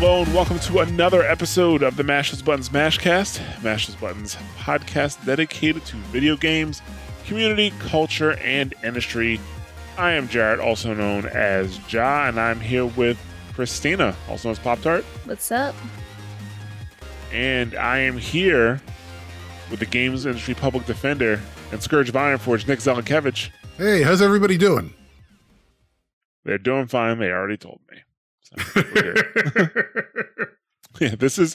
Hello and welcome to another episode of the Mash Those Buttons Mashcast. Mash Those Buttons podcast dedicated to video games, community, culture, and industry. I am Jared, also known as Ja, and I'm here with Christina, also known as Pop Tart. What's up? And I am here with the games industry public defender and Scourge of Ironforge, Nick Zelakevich. Hey, how's everybody doing? They're doing fine. They already told me. Yeah, this is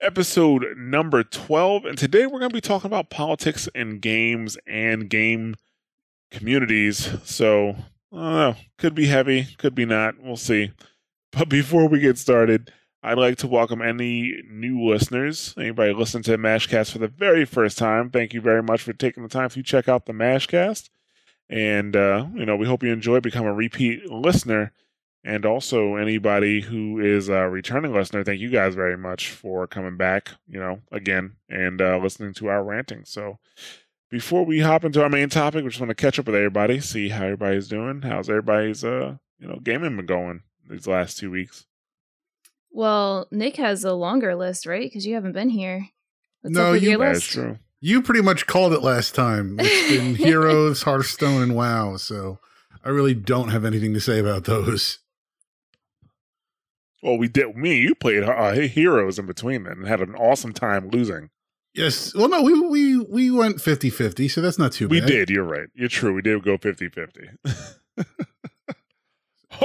episode number 12. And today we're going to be talking about politics and games and game communities. So, I don't know. Could be heavy, could be not. We'll see. But before we get started, I'd like to welcome any new listeners, anybody listening to Mashcast for the very first time. Thank you very much for taking the time to check out the Mashcast. And, uh, you know, we hope you enjoy, become a repeat listener. And also, anybody who is a returning listener, thank you guys very much for coming back, you know, again and uh, listening to our ranting. So, before we hop into our main topic, we just want to catch up with everybody, see how everybody's doing. How's everybody's, uh, you know, gaming been going these last two weeks? Well, Nick has a longer list, right? Because you haven't been here. What's No, up with you- your That's list? true. You pretty much called it last time. It's been Heroes, Hearthstone, and WoW. So I really don't have anything to say about those. Well, we did. Me, you played uh, heroes in between then and had an awesome time losing. Yes. Well, no, we we we went 50-50, so that's not too We bad. We did. You're right. You're true. We did go 50 50.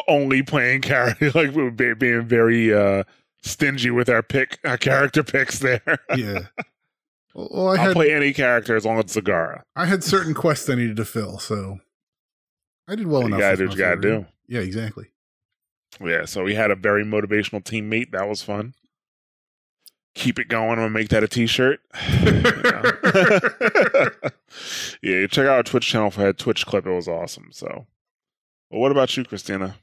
Only playing character, like we were be- being very uh, stingy with our pick, our character picks there. Yeah. Well, I I'll play any character as long as it's Zagara. I had certain quests I needed to fill, so I did well You enough. gotta do what you gotta do. Yeah, exactly. Yeah, so we had a very motivational teammate. That was fun. Keep it going. I'm gonna make that a t-shirt. yeah, check out our Twitch channel for that Twitch clip. It was awesome. So, well, what about you, Christina?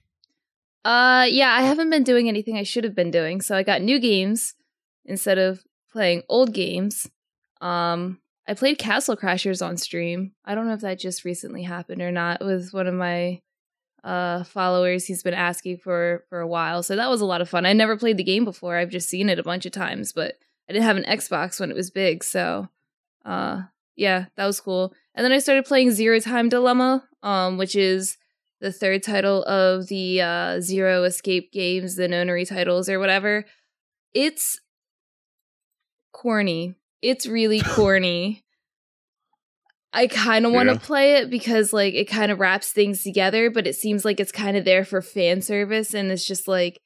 Uh, yeah, I haven't been doing anything I should have been doing. So I got new games instead of playing old games. Um, I played Castle Crashers on stream. I don't know if that just recently happened or not. With one of my uh followers, he's been asking for for a while. So that was a lot of fun. I never played the game before. I've just seen it a bunch of times, but I didn't have an Xbox when it was big. So, uh, yeah, that was cool. And then I started playing Zero Time Dilemma, um, which is the third title of the uh, Zero Escape games, the nonary titles or whatever. It's corny. It's really corny. I kind of want to Yeah. play it because like it kind of wraps things together, but it seems like it's kind of there for fan service and it's just like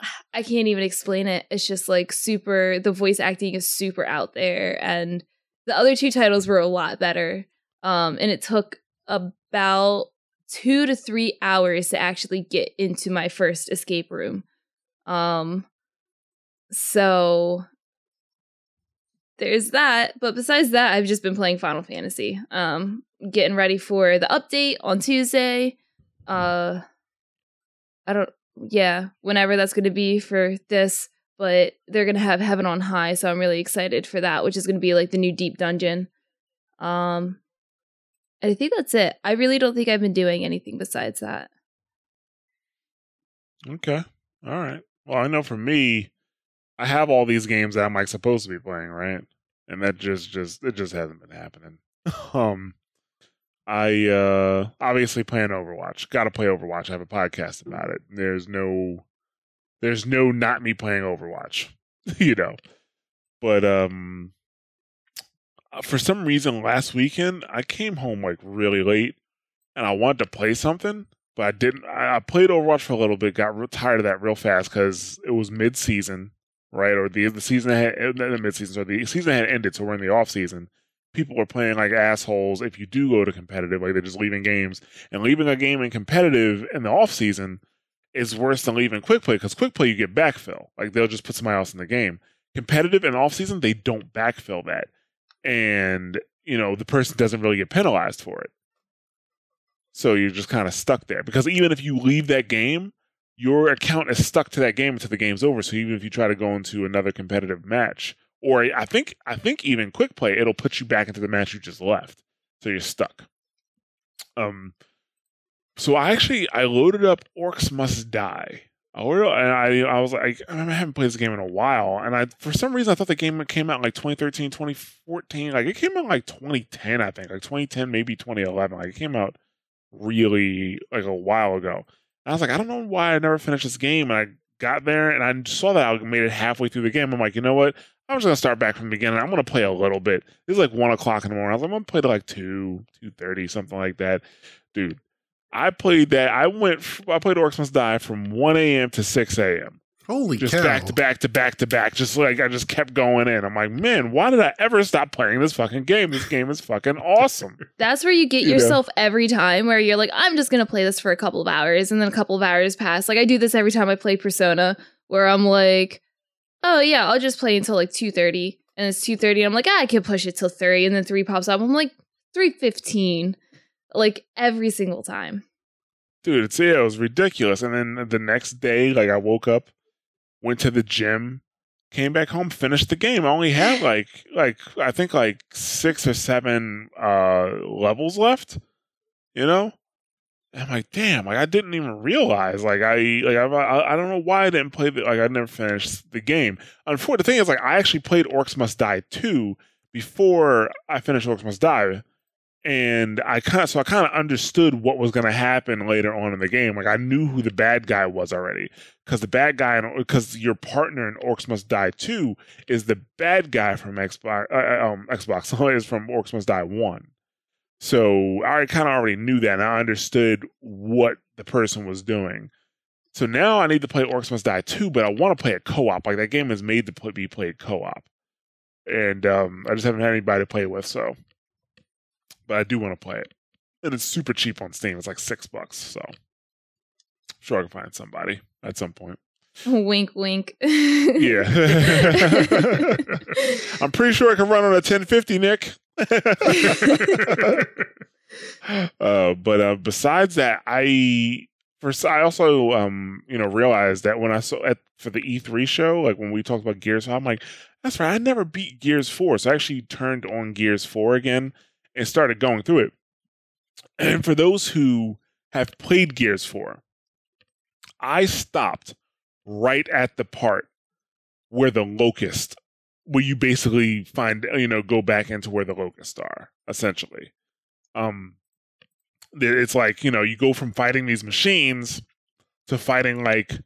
I can't even explain it. It's just like super the voice acting is super out there and the other two titles were a lot better. Um and it took about 2 to 3 hours to actually get into my first escape room. Um so there's that, but besides that, I've just been playing Final Fantasy. Um getting ready for the update on Tuesday. Uh I don't yeah, whenever that's going to be for this, but they're going to have Heaven on High, so I'm really excited for that, which is going to be like the new deep dungeon. Um I think that's it. I really don't think I've been doing anything besides that. Okay, all right. Well, I know for me, I have all these games that I'm like supposed to be playing, right? And that just, just, it just hasn't been happening. um, I uh obviously playing Overwatch. Got to play Overwatch. I have a podcast about it. There's no, there's no not me playing Overwatch, you know. But um, uh, for some reason last weekend I came home like really late, and I wanted to play something, but I didn't. I, I played Overwatch for a little bit. Got tired of that real fast because it was mid season, right? Or the the season had eh, not the mid season, so the season had ended, so we're in the off season. people are playing like assholes if you do go to competitive, like they're just leaving games and leaving a game in competitive in the off season is worse than leaving quick play because quick play you get backfill. Like they'll just put somebody else in the game. Competitive and off season, they don't backfill that. And, you know, the person doesn't really get penalized for it. So you're just kind of stuck there. Because even if you leave that game, your account is stuck to that game until the game's over. So even if you try to go into another competitive match, or I think I think even quick play, it'll put you back into the match you just left. So you're stuck. Um so I actually I loaded up Orcs Must Die. I loaded, and I I was like I haven't played this game in a while, and I for some reason I thought the game came out like 2013, 2014. Like it came out like 2010, I think, like 2010, maybe 2011. Like it came out really like a while ago. I was like, I don't know why I never finished this game. And I got there and I saw that I made it halfway through the game. I'm like, you know what? I'm just gonna start back from the beginning. I'm gonna play a little bit. It's like one o'clock in the morning. I was like, I'm gonna play to like two, two thirty, something like that. Dude, I played that. I went. I played Orcs Must Die from 1 a.m. to 6 a.m. Holy just cow. back to back to back to back. Just like I just kept going in. I'm like, man, why did I ever stop playing this fucking game? This game is fucking awesome. That's where you get You know. yourself every time where you're like, I'm just gonna play this for a couple of hours, and then a couple of hours pass. Like I do this every time I play Persona, where I'm like, oh yeah, I'll just play until like two thirty, and it's two thirty. and I'm like, ah, I can push it till three, and then three pops up. I'm like, three fifteen, like every single time. Dude, it's yeah, it was ridiculous. And then the next day, like I woke up, went to the gym, came back home, finished the game. I only had like like I think like six or seven uh levels left. You know? And I'm like, damn, like I didn't even realize. Like I like I I, I don't know why I didn't play the like I never finished the game. Unfortunately, the thing is like I actually played Orcs Must Die 2 before I finished Orcs Must Die and I kind of so I kind of understood what was going to happen later on in the game. Like I knew who the bad guy was already because the bad guy because your partner in Orcs Must Die Two is the bad guy from Xbox. Uh, um, Xbox is from Orcs Must Die One. So I kind of already knew that, and I understood what the person was doing. So now I need to play Orcs Must Die 2, but I want to play it co-op. Like that game is made to be played co-op, and um, I just haven't had anybody to play with. So but I do want to play it. And it's super cheap on Steam. It's like six bucks. So I'm sure I can find somebody at some point. wink, wink. Yeah. I'm pretty sure I can run on a 1050, Nick. uh, but uh, besides that, I first I also um you know realized that when I saw at for the E3 show, like when we talked about Gears, I'm like, that's right, I never beat Gears 4. So I actually turned on Gears 4 again and started going through it. And for those who have played Gears 4, I stopped right at the part where the locust, where you basically find, you know, go back into where the locusts are, essentially. Um, it's like, you know, you go from fighting these machines to fighting like,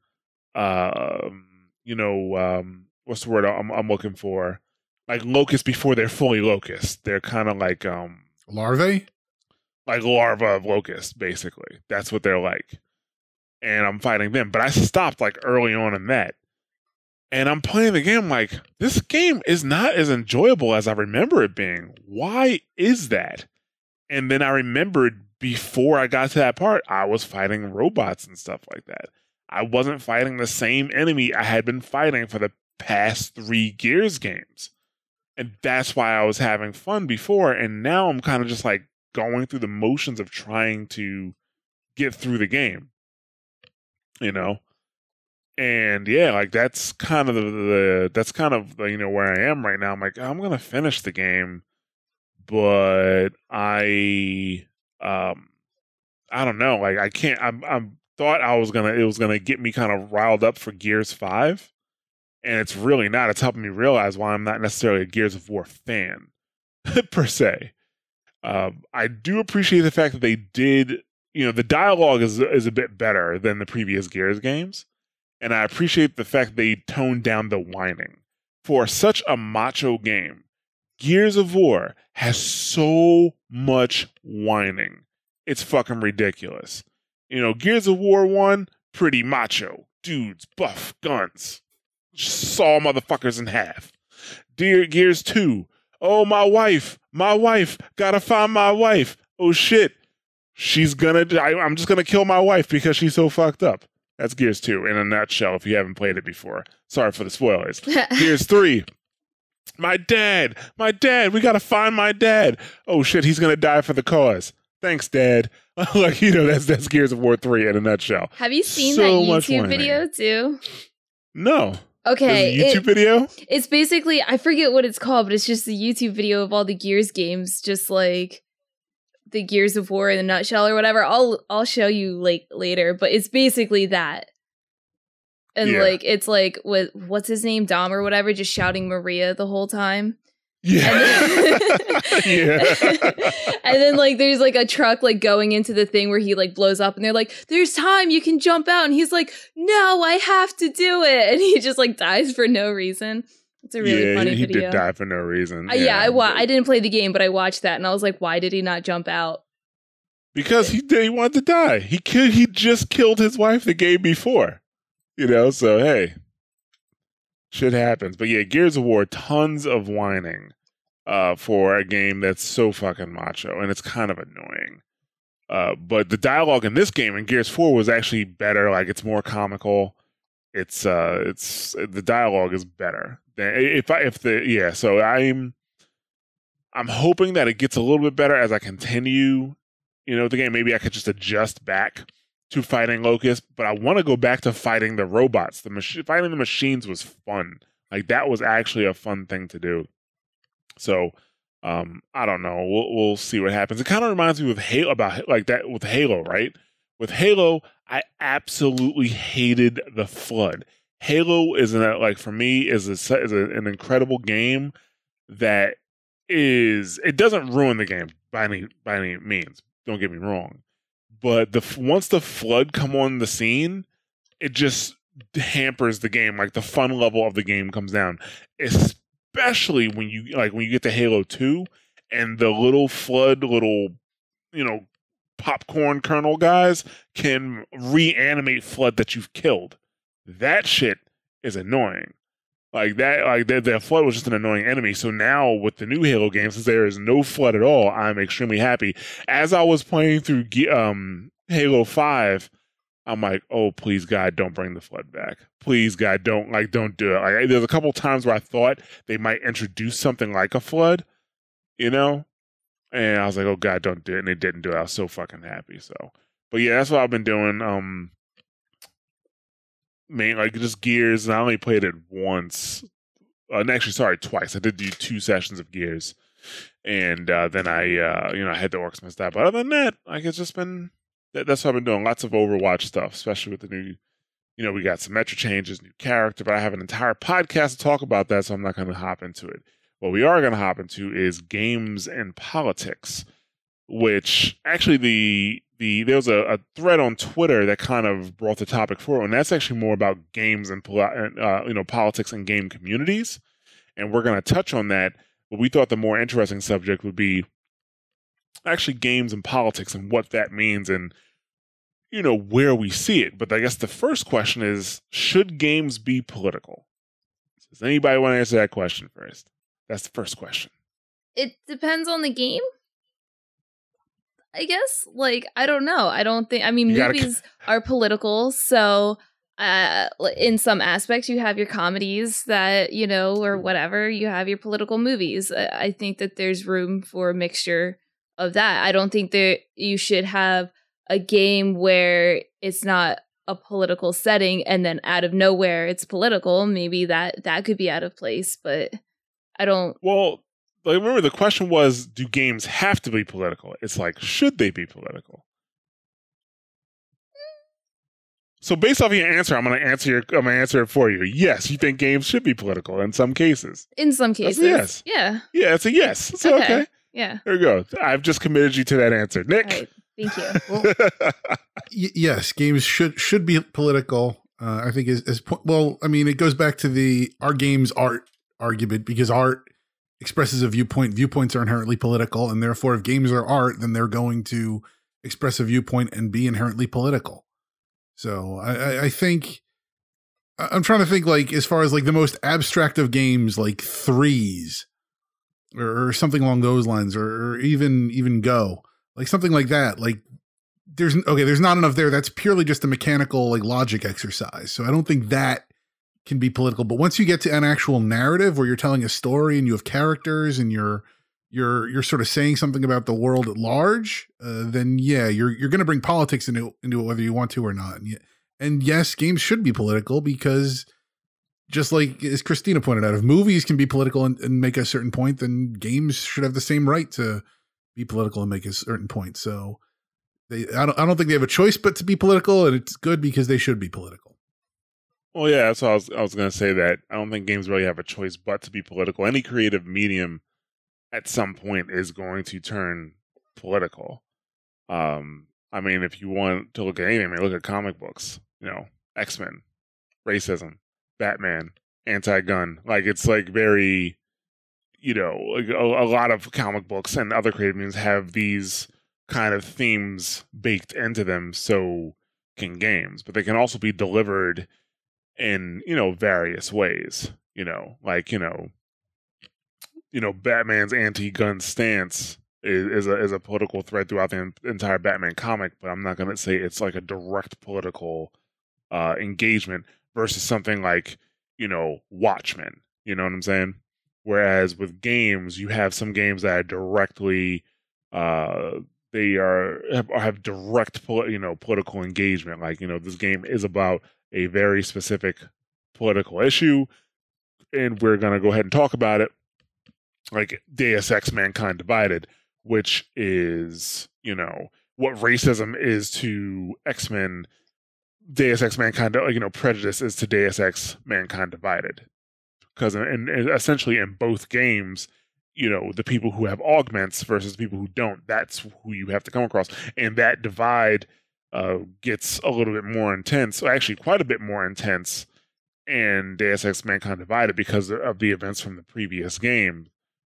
um, you know, um, what's the word I'm, I'm looking for? Like locusts before they're fully locusts. They're kind of like, um, Larvae? like larva of locusts, basically. That's what they're like. And I'm fighting them. But I stopped like early on in that. And I'm playing the game like, this game is not as enjoyable as I remember it being. Why is that? And then I remembered before I got to that part, I was fighting robots and stuff like that. I wasn't fighting the same enemy I had been fighting for the past three Gears games. And that's why I was having fun before. And now I'm kind of just like going through the motions of trying to get through the game. You know? And yeah, like that's kind of the, the that's kind of the, you know where I am right now. I'm like I'm gonna finish the game, but I um I don't know. Like I can't. I'm I'm thought I was gonna it was gonna get me kind of riled up for Gears Five, and it's really not. It's helping me realize why I'm not necessarily a Gears of War fan per se. Um, I do appreciate the fact that they did, you know, the dialogue is is a bit better than the previous Gears games, and I appreciate the fact they toned down the whining for such a macho game. Gears of War has so much whining. It's fucking ridiculous. You know, Gears of War 1, pretty macho. Dudes, buff, guns. Saw motherfuckers in half. Dear Gears 2, oh my wife, my wife, gotta find my wife. Oh shit, she's gonna. I, I'm just gonna kill my wife because she's so fucked up. That's Gears 2 in a nutshell if you haven't played it before. Sorry for the spoilers. Gears 3. My dad, my dad, we gotta find my dad. Oh shit, he's gonna die for the cause. Thanks, Dad. like you know, that's that's Gears of War 3 in a nutshell. Have you seen So that YouTube video too? No. Okay, a YouTube it- video? it's basically I forget what it's called, but it's just a YouTube video of all the Gears games, just like the Gears of War in a nutshell or whatever. I'll I'll show you like later, but it's basically that. And Yeah. like it's like with what's his name, Dom or whatever, just shouting Maria the whole time. Yeah. And yeah. and then like there's like a truck like going into the thing where he like blows up and they're like, There's time, you can jump out. And he's like, No, I have to do it. And he just like dies for no reason. It's a really yeah, funny he video. did die for no reason. Uh, yeah, I wa- I didn't play the game, but I watched that and I was like, why did he not jump out? because he did, he wanted to die. He killed. He just killed his wife the game before. You know, so hey, shit happens. But yeah, Gears of War, tons of whining uh, for a game that's so fucking macho, and it's kind of annoying. Uh, but the dialogue in this game in Gears Four was actually better. Like it's more comical. It's uh, it's the dialogue is better. If I if the yeah, so I'm I'm hoping that it gets a little bit better as I continue. You know, the game maybe I could just adjust back to fighting Locust, but I want to go back to fighting the robots. The mach- fighting the machines was fun. Like that was actually a fun thing to do. So um, I don't know. We'll we'll see what happens. It kind of reminds me with Halo about like that with Halo, right? With Halo, I absolutely hated the flood. Halo is an, like for me is a, is a, an incredible game that is it doesn't ruin the game by any by any means. Don't get me wrong, but the once the flood come on the scene, it just hampers the game. Like the fun level of the game comes down, especially when you like when you get to Halo Two and the little flood, little you know popcorn kernel guys can reanimate flood that you've killed. That shit is annoying. Like that, like that, the flood was just an annoying enemy. So now with the new Halo games, since there is no flood at all, I'm extremely happy. As I was playing through um, Halo Five, I'm like, oh please God, don't bring the flood back. Please God, don't like don't do it. Like there's a couple times where I thought they might introduce something like a flood, you know, and I was like, oh God, don't do it, and they didn't do it. I was so fucking happy. So, but yeah, that's what I've been doing. Um, main like just Gears, and I only played it once. Uh, actually, sorry, twice. I did do two sessions of Gears, and uh, then I, uh, you know, I had the orcs messed up. But other than that, like it's just been that, that's what I've been doing. Lots of Overwatch stuff, especially with the new. You know, we got some meta changes, new character, but I have an entire podcast to talk about that, so I'm not going to hop into it. What we are going to hop into is games and politics, which actually the the there was a, a thread on Twitter that kind of brought the topic forward, and that's actually more about games and uh, you know politics and game communities, and we're going to touch on that. But we thought the more interesting subject would be actually games and politics and what that means and you know where we see it. But I guess the first question is: Should games be political? Does anybody want to answer that question first? That's the first question. It depends on the game. I guess. Like, I don't know. I don't think I mean You gotta- movies are political, so uh in some aspects you have your comedies that, you know, or whatever, you have your political movies. I I think that there's room for a mixture of that. I don't think that you should have a game where it's not a political setting and then out of nowhere it's political. Maybe that that could be out of place, but I don't Well, like remember the question was: Do games have to be political? It's like, should they be political? So based off your answer, I'm going to answer your, I'm going to answer it for you. Yes, you think games should be political in some cases. in some cases. yes. Yeah. Yeah, it's a yes. So, Okay. okay. Yeah. There we go. I've just committed you to that answer, Nick. right. Thank you. Y- yes, games should should be political. Uh, I think is is po- well. I mean, it goes back to the our games art argument because art expresses a viewpoint. Viewpoints are inherently political, and therefore, if games are art, then they're going to express a viewpoint and be inherently political. So I, I, think I'm trying to think like as far as like the most abstract of games, like threes. or, or something along those lines, or, or even even Go, like something like that. Like there's okay, there's not enough there. That's purely just a mechanical like logic exercise. So I don't think that can be political. But once you get to an actual narrative where you're telling a story and you have characters and you're you're you're sort of saying something about the world at large, uh, then yeah, you're you're going to bring politics into into it whether you want to or not. And, and yes, games should be political because just like as Christina pointed out, if movies can be political and, and, make a certain point, then games should have the same right to be political and make a certain point. So they, I don't, I don't think they have a choice but to be political, and it's good because they should be political. Well, yeah, what I was, I was going to say. That I don't think games really have a choice but to be political. Any creative medium, at some point, is going to turn political. Um, I mean, if you want to look at anything, I mean, look at comic books. You know, X Men, racism, Batman, anti-gun. Like it's like very, you know, like a, a lot of comic books and other creative mediums have these kind of themes baked into them. So can games, but they can also be delivered in you know various ways. You know, like you know, you know, Batman's anti-gun stance is, is a is a political thread throughout the entire Batman comic, but I'm not going to say it's like a direct political uh, engagement versus something like you know Watchmen. You know what I'm saying? Whereas with games, you have some games that are directly uh, they are have, have direct you know political engagement. Like you know this game is about a very specific political issue, and we're gonna go ahead and talk about it. Like Deus Ex: Mankind Divided, which is you know what racism is to X Men Deus Ex Mankind, you know, prejudice is to Deus Ex Mankind Divided. Because in, essentially in both games, you know, the people who have augments versus people who don't, that's who you have to come across. And that divide uh, gets a little bit more intense, actually quite a bit more intense in Deus Ex Mankind Divided because of the events from the previous game.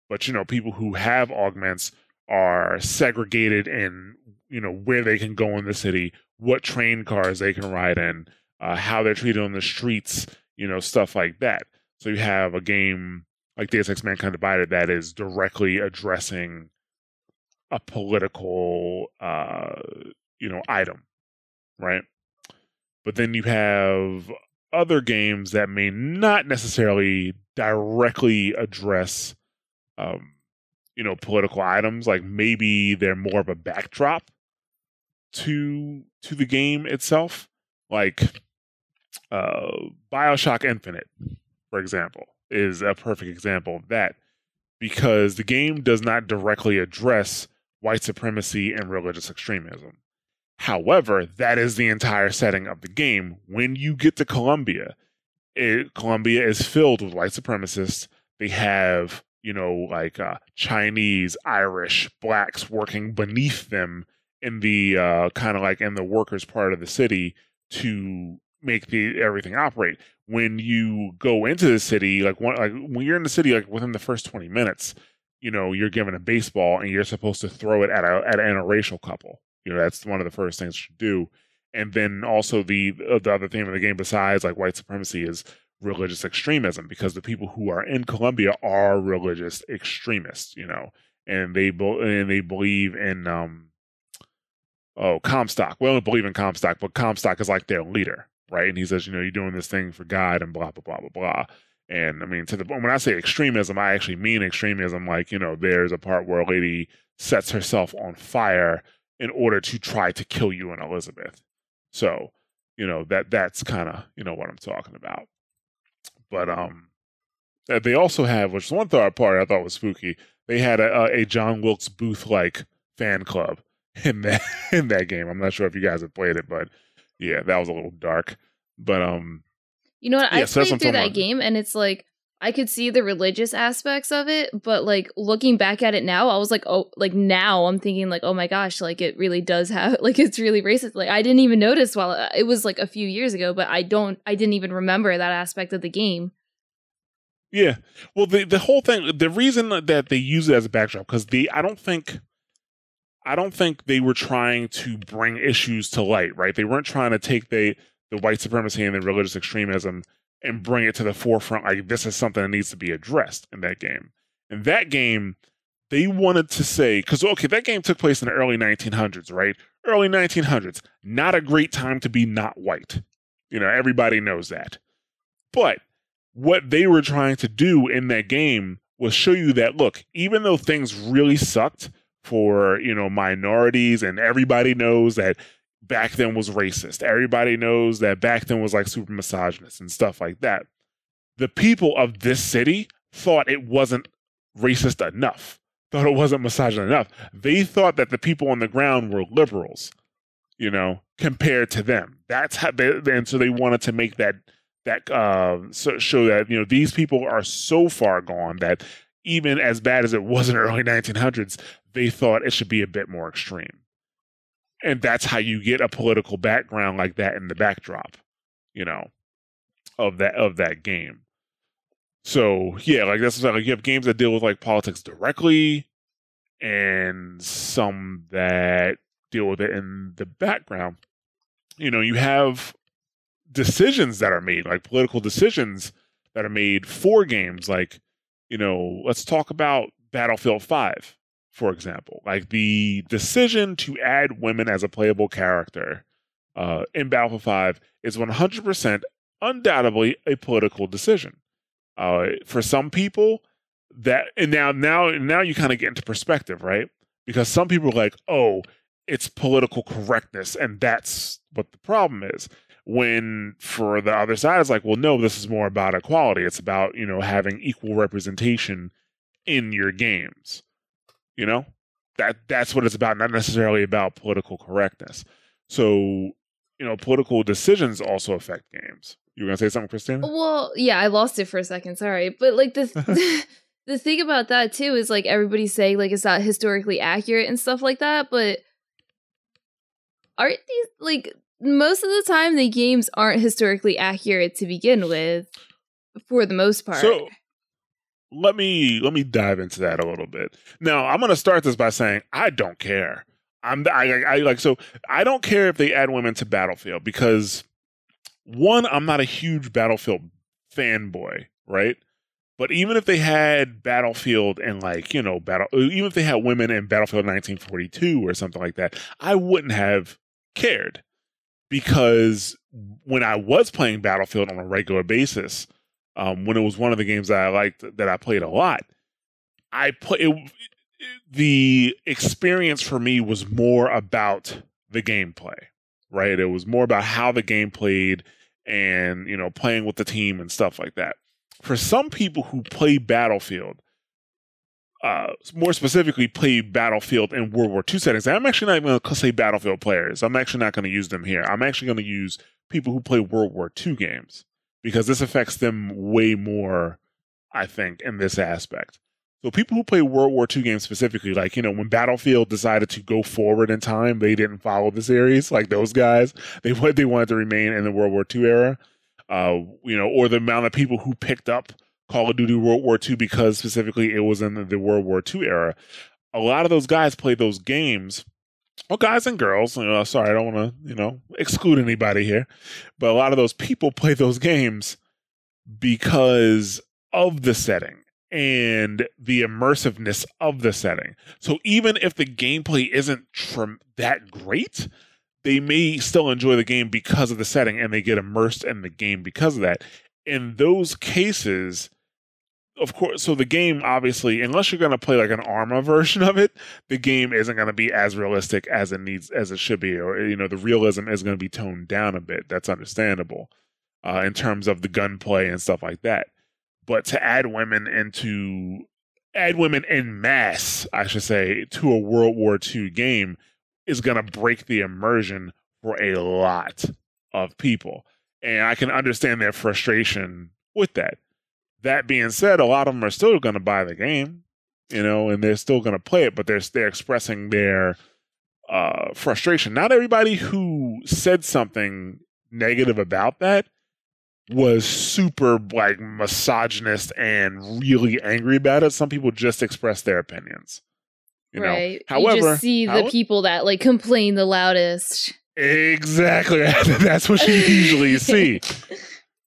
But, you know, people who have augments are segregated in, you know, where they can go in the city, what train cars they can ride in, uh, how they're treated on the streets, you know, stuff like that. So you have a game like Deus Ex Mankind Divided that is directly addressing a political, uh, you know, item, right? But then you have other games that may not necessarily directly address, um, you know, political items. Like maybe they're more of a backdrop to to the game itself, like uh, Bioshock Infinite, for example, is a perfect example of that because the game does not directly address white supremacy and religious extremism. However, that is the entire setting of the game. When you get to Columbia, it, Columbia is filled with white supremacists. They have, you know, like uh, Chinese, Irish, blacks working beneath them in the uh, kind of like in the workers part of the city to make the everything operate. When you go into the city, like one, like when you're in the city, like within the first twenty minutes, you know you're given a baseball and you're supposed to throw it at a at an interracial couple. You know that's one of the first things you do. And then also the uh, the other theme of the game besides like white supremacy is religious extremism because the people who are in Columbia are religious extremists. You know, and they and they believe in um oh, Comstock. We don't believe in Comstock, but Comstock is like their leader, right? And he says, you know, you're doing this thing for God and blah, blah, blah, blah, blah. And I mean, to the when I say extremism, I actually mean extremism. Like, you know, there's a part where a lady sets herself on fire in order to try to kill you and Elizabeth. So, you know, that that's kind of, you know, what I'm talking about. But um uh, they also have, which is one thought part I thought was spooky. They had a, a John Wilkes Booth like fan club in that in that game. I'm not sure if you guys have played it, but yeah, that was a little dark. But um, you know what? Yeah, I so played through that about. game, and it's like I could see the religious aspects of it, but like looking back at it now, I was like, oh, like now I'm thinking like, oh my gosh, like it really does have like it's really racist. Like I didn't even notice while uh, it was like a few years ago, but I don't, I didn't even remember that aspect of the game. Yeah, well, the the whole thing, the reason that they use it as a backdrop because the I don't think I don't think they were trying to bring issues to light, right? They weren't trying to take the the white supremacy and the religious extremism and bring it to the forefront like this is something that needs to be addressed in that game. In that game, they wanted to say because okay, that game took place in the early 1900s, right? Early 1900s, not a great time to be not white. You know, everybody knows that. But what they were trying to do in that game was show you that look, even though things really sucked for, you know, minorities and everybody knows that back then was racist. Everybody knows that back then was like super misogynist and stuff like that. The people of this city thought it wasn't racist enough, thought it wasn't misogynist enough. They thought that the people on the ground were liberals, you know, compared to them. That's how they, and so they wanted to make that that uh, so show that you know these people are so far gone that even as bad as it was in the early 1900s, they thought it should be a bit more extreme. And that's how you get a political background like that in the backdrop, you know, of that of that game. So yeah, like that's like you have games that deal with like politics directly, and some that deal with it in the background. You know, you have decisions that are made, like political decisions that are made for games. Like, you know, let's talk about Battlefield 5, for example. Like the decision to add women as a playable character uh, in Battlefield 5 is 100% undoubtedly a political decision. Uh, for some people, that and now now now you kind of get into perspective, right? Because some people are like, oh, it's political correctness, and that's what the problem is when for the other side it's like well no this is more about equality it's about you know having equal representation in your games you know that that's what it's about not necessarily about political correctness so you know political decisions also affect games you were gonna say something christina Well, yeah, I lost it for a second. Sorry, but like the the thing about that too is like everybody's saying like it's not historically accurate and stuff like that, but aren't these like most of the time the games aren't historically accurate to begin with, for the most part. So let me let me dive into that a little bit. Now I'm going to start this by saying I don't care. I'm I, I, I like so I don't care if they add women to Battlefield because one I'm not a huge Battlefield fanboy, right? But even if they had Battlefield and like you know battle, even if they had women in Battlefield 1942 or something like that, I wouldn't have cared because when I was playing Battlefield on a regular basis, um, when it was one of the games that I liked that I played a lot, I play it, the experience for me was more about the gameplay, right? It was more about how the game played and you know playing with the team and stuff like that. For some people who play Battlefield, uh, more specifically, play Battlefield in World War II settings. I'm actually not even going to say Battlefield players. I'm actually not going to use them here. I'm actually going to use people who play World War II games because this affects them way more, I think, in this aspect. So people who play World War II games specifically, like, you know, when Battlefield decided to go forward in time, they didn't follow the series, like those guys. They they wanted to remain in the World War II era. Uh, you know, or the amount of people who picked up Call of Duty World War II because specifically it was in the World War II era. A lot of those guys played those games. Well, guys and girls, sorry, I don't want to, you know, exclude anybody here, but a lot of those people play those games because of the setting and the immersiveness of the setting. So even if the gameplay isn't tr- that great, they may still enjoy the game because of the setting and they get immersed in the game because of that. In those cases, of course, so the game obviously, unless you're going to play like an Arma version of it, the game isn't going to be as realistic as it needs as it should be, or you know, the realism is going to be toned down a bit. That's understandable uh, in terms of the gunplay and stuff like that. But to add women into add women in mass, I should say, to a World War II game is going to break the immersion for a lot of people, and I can understand their frustration with that that being said, a lot of them are still going to buy the game, you know, and they're still going to play it, but they're they're expressing their uh, frustration. Not everybody who said something negative about that was super like misogynist and really angry about it. Some people just expressed their opinions. You know? right. However, you just see the how- people that like complain the loudest. Exactly. That's what you usually see.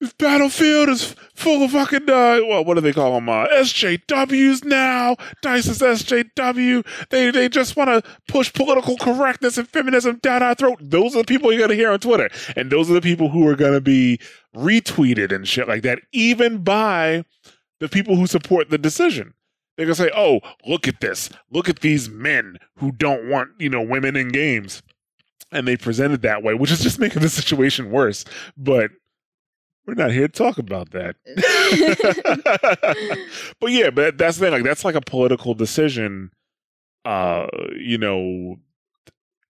This battlefield is full of fucking uh, well, what do they call them? Uh, SJWs now. Dice is SJW. They they just want to push political correctness and feminism down our throat. Those are the people you're gonna hear on Twitter, and those are the people who are gonna be retweeted and shit like that, even by the people who support the decision. They're gonna say, "Oh, look at this! Look at these men who don't want you know women in games," and they present it that way, which is just making the situation worse. But we're not here to talk about that. but yeah, but that's the thing. Like that's like a political decision. Uh, you know,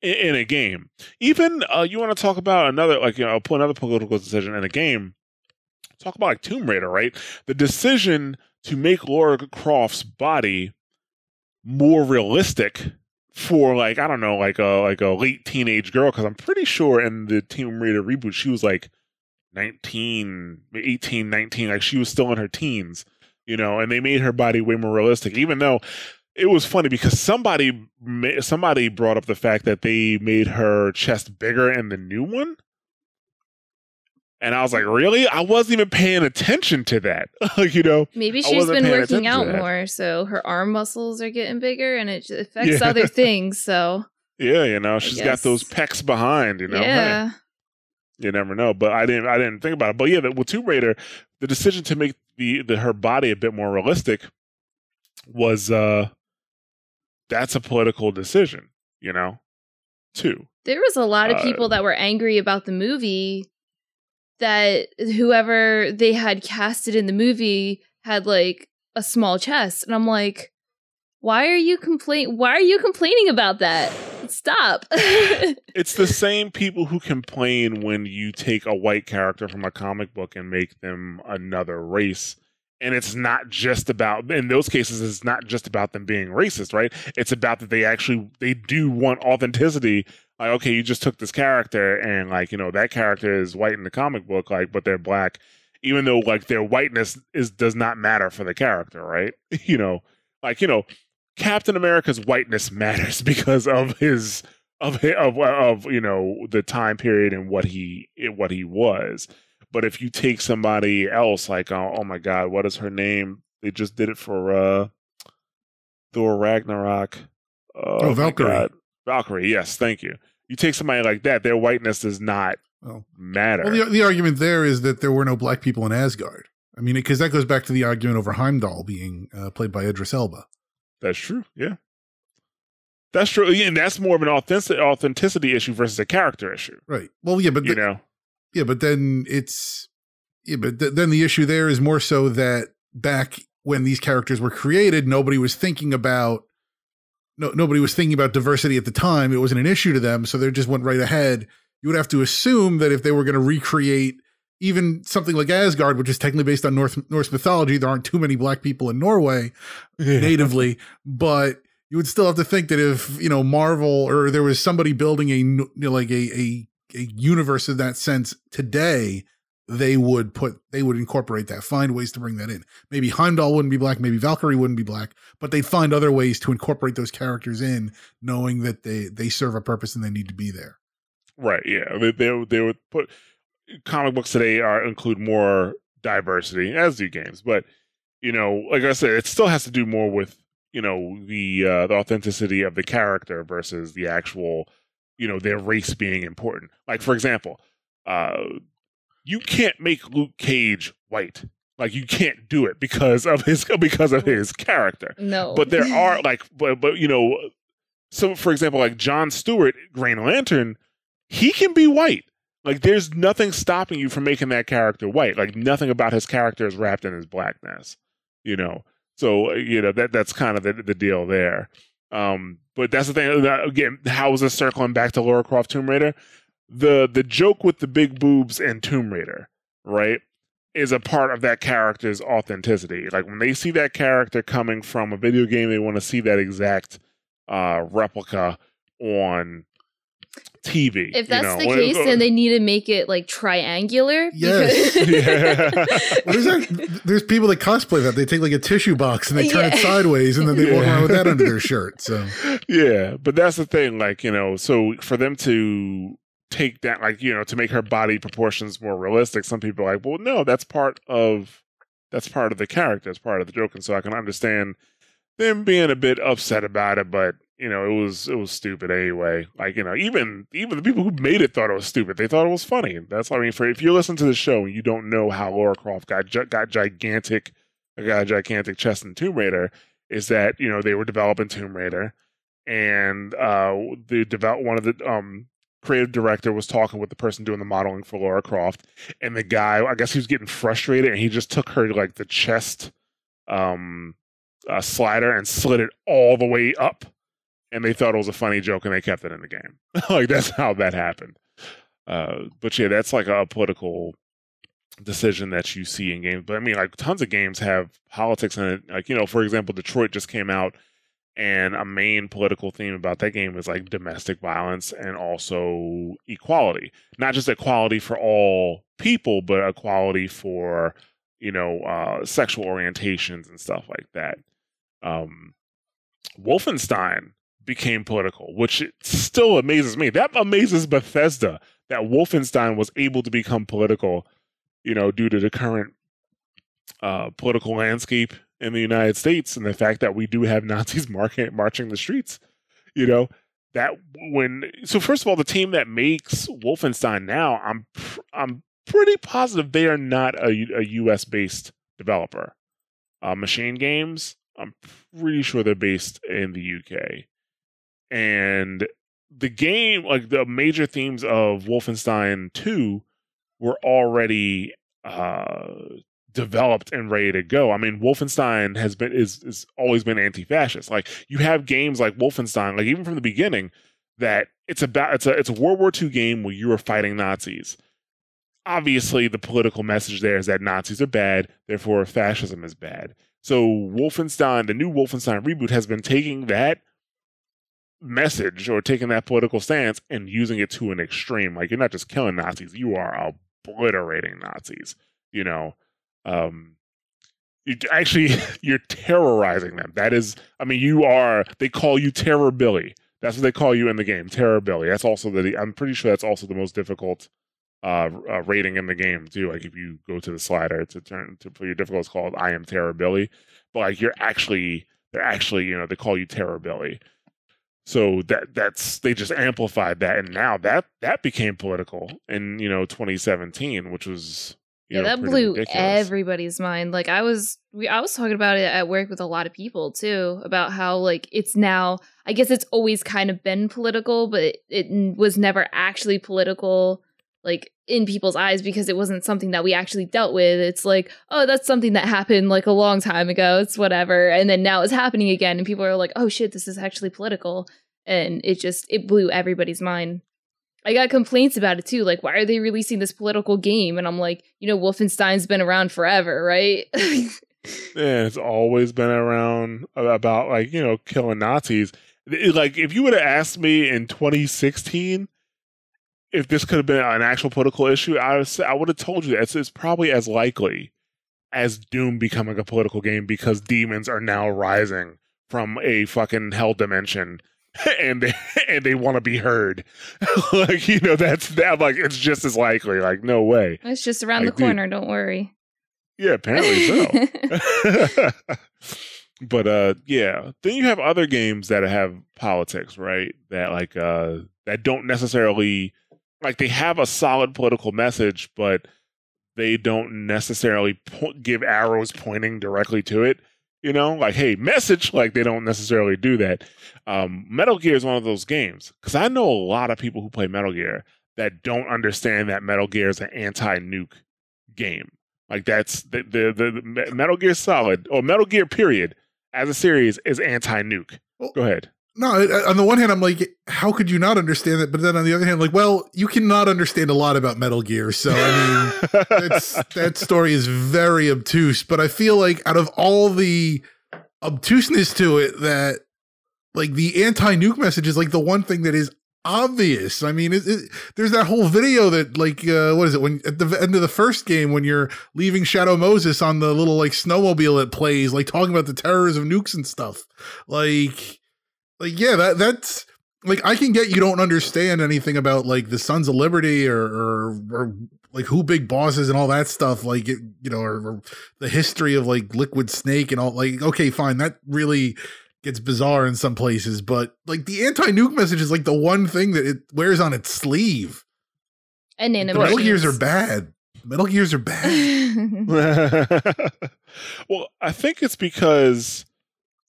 in, in a game. Even uh, you want to talk about another, like you know, put another political decision in a game. Talk about like Tomb Raider, right? The decision to make Laura Croft's body more realistic for like I don't know, like a like a late teenage girl, because I'm pretty sure in the Tomb Raider reboot she was like 19, 18, 19, like she was still in her teens, you know, and they made her body way more realistic, even though it was funny because somebody somebody brought up the fact that they made her chest bigger in the new one. And I was like, really? I wasn't even paying attention to that. you know, maybe she's been working out more, so her arm muscles are getting bigger, and it affects yeah. other things. So yeah, you know, she's got those pecs behind. You know, yeah. Hey you never know. But I didn't I didn't think about it. But yeah, the, with Tomb Raider, the decision to make the, the her body a bit more realistic was uh that's a political decision, you know, too. There was a lot of people uh, that were angry about the movie that whoever they had casted in the movie had like a small chest. And I'm like, why are you complain why are you complaining about that? Stop. it's the same people who complain when you take a white character from a comic book and make them another race. And it's not just about in those cases it's not just about them being racist, right? It's about that they actually they do want authenticity. Like, okay, you just took this character and like, you know, that character is white in the comic book, like, but they're black, even though like their whiteness is does not matter for the character, right? you know, like, you know, Captain America's whiteness matters because of his of of of you know the time period and what he what he was. But if you take somebody else, like oh, oh my god, what is her name? They just did it for uh Thor Ragnarok. Oh, oh Valkyrie. Valkyrie, yes, thank you. You take somebody like that, their whiteness does not well, matter. Well, the, the argument there is that there were no black people in Asgard. I mean, because that goes back to the argument over Heimdall being uh, played by Idris Elba. That's true. Yeah. That's true. And that's more of an authentic, authenticity issue versus a character issue. Right. Well, yeah, but you the, know, yeah, but then it's yeah, but th- then the issue there is more so that back when these characters were created, nobody was thinking about no nobody was thinking about diversity at the time. It wasn't an issue to them, so they just went right ahead. You would have to assume that if they were going to recreate even something like Asgard, which is technically based on North Norse mythology, there aren't too many black people in Norway yeah. natively, but you would still have to think that if you know Marvel or there was somebody building a you know, like a, a a universe in that sense today, they would put they would incorporate that, find ways to bring that in. Maybe Heimdall wouldn't be black, maybe Valkyrie wouldn't be black, but they'd find other ways to incorporate those characters in, knowing that they they serve a purpose and they need to be there. Right. Yeah. They they, they would put comic books today are include more diversity, as do games. But you know, like I said, it still has to do more with you know the uh, the authenticity of the character versus the actual you know their race being important. Like for example, uh, you can't make Luke Cage white. Like you can't do it because of his because of his character. No, but there are like, but but you know, so for example, like John Stewart, Green Lantern, he can be white like, there's nothing stopping you from making that character white. Like, nothing about his character is wrapped in his blackness, you know? So, uh, you know, that that's kind of the, the deal there. Um, but that's the thing. Uh, again, how is this circling back to Laura Croft Tomb Raider? The the joke with the big boobs and Tomb Raider, right, is a part of that character's authenticity. Like when they see that character coming from a video game, they want to see that exact uh, replica on TV. If that's you know? the case, then they need to make it like triangular. Yes. there's, there's people that cosplay that. They take like a tissue box and they turn yeah. it sideways and then they yeah. walk around with that under their shirt. So Yeah. But that's the thing, like, you know, so for them to take that like you know to make her body proportions more realistic some people are like well no that's part of that's part of the character it's part of the joke and so i can understand them being a bit upset about it but you know it was it was stupid anyway. Like you know even even the people who made it thought it was stupid. They thought it was funny. That's i mean for if you listen to the show and you don't know how laura croft got got gigantic got a gigantic chest in tomb raider is that you know they were developing tomb raider. And uh the develop one of the um creative director was talking with the person doing the modeling for Laura Croft, and the guy, I guess he was getting frustrated, and he just took her like the chest um, uh, slider and slid it all the way up, and they thought it was a funny joke, and they kept it in the game. like that's how that happened. Uh, but yeah, that's like a political decision that you see in games. But I mean, like tons of games have politics in it. Like you know, for example, Detroit just came out and a main political theme about that game is like domestic violence and also equality not just equality for all people but equality for you know uh, sexual orientations and stuff like that um, wolfenstein became political which still amazes me that amazes bethesda that wolfenstein was able to become political you know due to the current uh, political landscape in the United States and the fact that we do have Nazis marching marching the streets. You know that when so first of all, the team that makes Wolfenstein now, I'm I'm pretty positive they are not a, a U.S. based developer. Uh, Machine Games, I'm pretty sure they're based in the UK, and the game like the major themes of Wolfenstein 2 were already uh, developed and ready to go. I mean, Wolfenstein has been is is always been anti-fascist. Like you have games like Wolfenstein, like even from the beginning, that it's about it's a it's a World War II game where you are fighting Nazis. Obviously, the political message there is that Nazis are bad, therefore fascism is bad. So Wolfenstein, the new Wolfenstein reboot, has been taking that message or taking that political stance and using it to an extreme. Like you're not just killing Nazis, you are obliterating Nazis. You know, um, you actually you're terrorizing them. That is, I mean, you are. They call you Terror Billy. That's what they call you in the game, Terror Billy. That's also the. I'm pretty sure that's also the most difficult uh, uh, rating in the game too. Like if you go to the slider to turn to put your difficult, it's called I am Terror Billy. But like you're actually, they're actually, you know, they call you Terror Billy. So that that's they just amplified that, and now that that became political in you know 2017, which was yeah, know, that blew ridiculous. everybody's mind. Like I was, we, I was talking about it at work with a lot of people too about how like it's now. I guess it's always kind of been political, but it, it was never actually political, like in people's eyes because it wasn't something that we actually dealt with. It's like, oh, that's something that happened like a long time ago. It's whatever, and then now it's happening again, and people are like, oh shit, this is actually political, and it just it blew everybody's mind. I got complaints about it too. Like, why are they releasing this political game? And I'm like, you know, Wolfenstein's been around forever, right? yeah, it's always been around about like you know killing Nazis. like, if you would have asked me in 2016 if this could have been an actual political issue, I would I would have told you that it's, it's probably as likely as Doom becoming a political game because demons are now rising from a fucking hell dimension and they and they want to be heard. like you know, that's that. Like it's just as likely. Like no way. It's just around like, the corner. Dude, don't worry. Yeah, apparently so. but uh, yeah. Then you have other games that have politics, right? That like uh, that don't necessarily like they have a solid political message, but they don't necessarily po- give arrows pointing directly to it you know, like, hey, message. Like, they don't necessarily do that. Um, Metal Gear is one of those games because I know a lot of people who play Metal Gear that don't understand that Metal Gear is an anti nuke game. Like, that's the, the, the, the Metal Gear Solid or Metal Gear, period, as a series is anti nuke. Well, Go ahead no, on the one hand, I'm like, how could you not understand it? But then on the other hand, like, well, you cannot understand a lot about Metal Gear. So, I mean, that story is very obtuse. But I feel like out of all the obtuseness to it, that like the anti nuke message is like the one thing that is obvious. I mean, it, it, there's that whole video that like uh, what is it when at the end of the first game when you're leaving Shadow Moses on the little like snowmobile that plays, like talking about the terrors of nukes and stuff. Like like yeah that that's like I can get you don't understand anything about like the Sons of Liberty or or, or like who Big Boss is and all that stuff. Like it, you know, or, or the history of like Liquid Snake and all. Like okay, fine, that really gets bizarre in some places, but like the anti-nuke message is like the one thing that it wears on its sleeve. And The Metal Gears are bad. Metal Gears are bad. well, I think it's because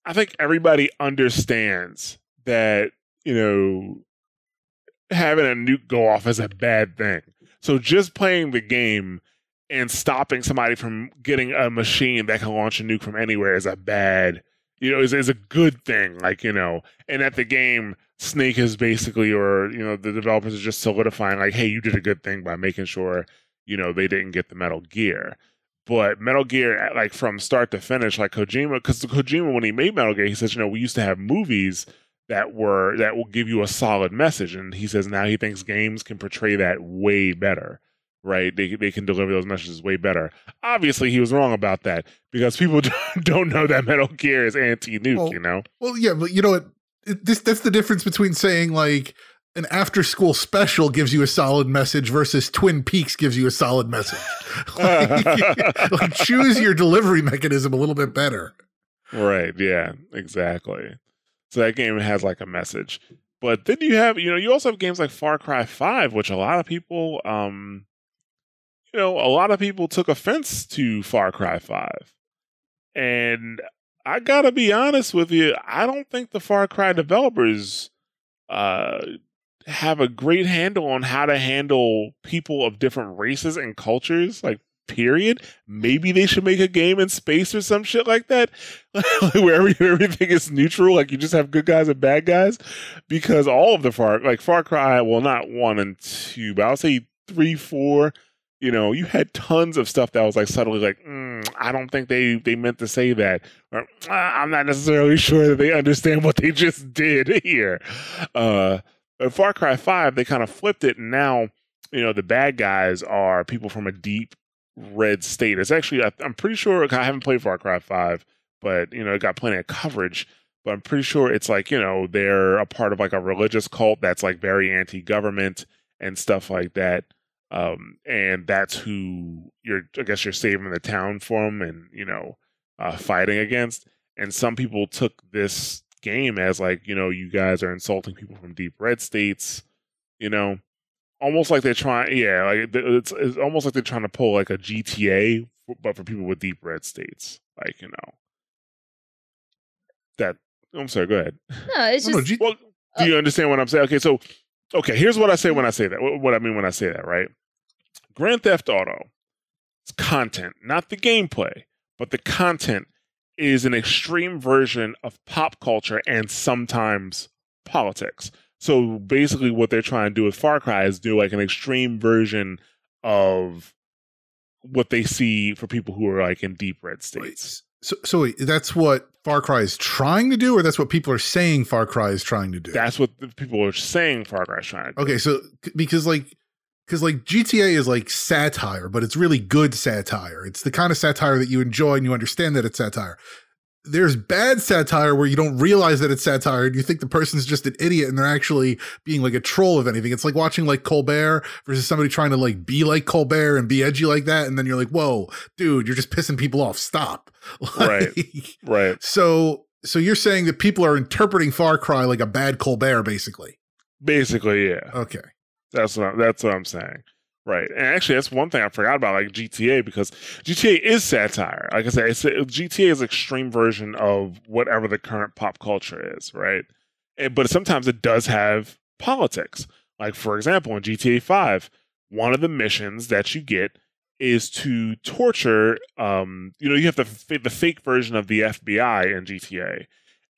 I think everybody understands that, you know, having a nuke go off is a bad thing. So just playing the game and stopping somebody from getting a machine that can launch a nuke from anywhere is a bad, you know, is, is a good thing. Like, you know, and at the game, Snake is basically, or, you know, the developers are just solidifying, like, hey, you did a good thing by making sure, you know, they didn't get the Metal Gear. But Metal Gear, like from start to finish, like Kojima, because Kojima, when he made Metal Gear, he says, you know, we used to have movies that were that will give you a solid message, and he says now he thinks games can portray that way better, right? They they can deliver those messages way better. Obviously, he was wrong about that because people don't know that Metal Gear is anti-nuke. Well, you know, Well, yeah, but you know what? This that's the difference between saying like an after school special gives you a solid message versus Twin Peaks gives you a solid message. like, like, choose your delivery mechanism a little bit better. right? Yeah, exactly. So that game has like a message. But then you have, you know, you also have games like Far Cry 5, which a lot of people, um, you know, a lot of people took offense to Far Cry 5. And I gotta be honest with you, I don't think the Far Cry developers uh, have a great handle on how to handle people of different races and cultures. Like, period. Maybe they should make a game in space or some shit like that, where everything is neutral. Like you just have good guys and bad guys, because all of the Far like Far Cry, well, not one and two, but I'll say three, four. You know, you had tons of stuff that was like subtly like, mm, I don't think they they meant to say that, or "Ah, I'm not necessarily sure that they understand what they just did here. Uh, but Far Cry Five, they kind of flipped it, and now you know the bad guys are people from a deep red state. It's actually I- I'm pretty sure I haven't played Far Cry Five, but you know it got plenty of coverage. But I'm pretty sure it's like you know they're a part of like a religious cult that's like very anti-government and stuff like that. Um, and that's who you're. I guess you're saving the town from, and you know, uh, fighting against. And some people took this game as like you know you guys are insulting people from deep red states. You know, almost like they're trying yeah like it's, it's almost like they're trying to pull like a gta but for people with deep red states like you know? That i'm sorry go ahead. No, it's No, no, just G- well do uh you understand what i'm saying? Okay so okay here's what i say when i say that what what i mean when i say that right? Grand theft auto it's content not the gameplay but the content is an extreme version of pop culture and sometimes politics so basically, what they're trying to do with Far Cry is do like an extreme version of what they see for people who are like in deep red states. So, so wait, that's what Far Cry is trying to do, or that's what people are saying Far Cry is trying to do. That's what the people are saying Far Cry is trying to do. okay, so because like because like GTA is like satire, but it's really good satire. It's the kind of satire that you enjoy and you understand that it's satire. There's bad satire where you don't realize that it's satire and you think the person's just an idiot and they're actually being like a troll of anything. It's like watching like Colbert versus somebody trying to like be like Colbert and be edgy like that. And then you're like, whoa, dude, you're just pissing people off. Stop. Right. Right. So so you're saying that people are interpreting Far Cry like a bad Colbert, basically. Basically, yeah. Okay. That's what I'm, that's what I'm saying. Right. And actually, that's one thing I forgot about, like GTA, because GTA is satire. Like I said, it's, GTA is extreme version of whatever the current pop culture is, right? And, but sometimes it does have politics. Like, for example, in GTA 5, one of the missions that you get is to torture, um, you know, you have the, the fake version of the FBI in GTA,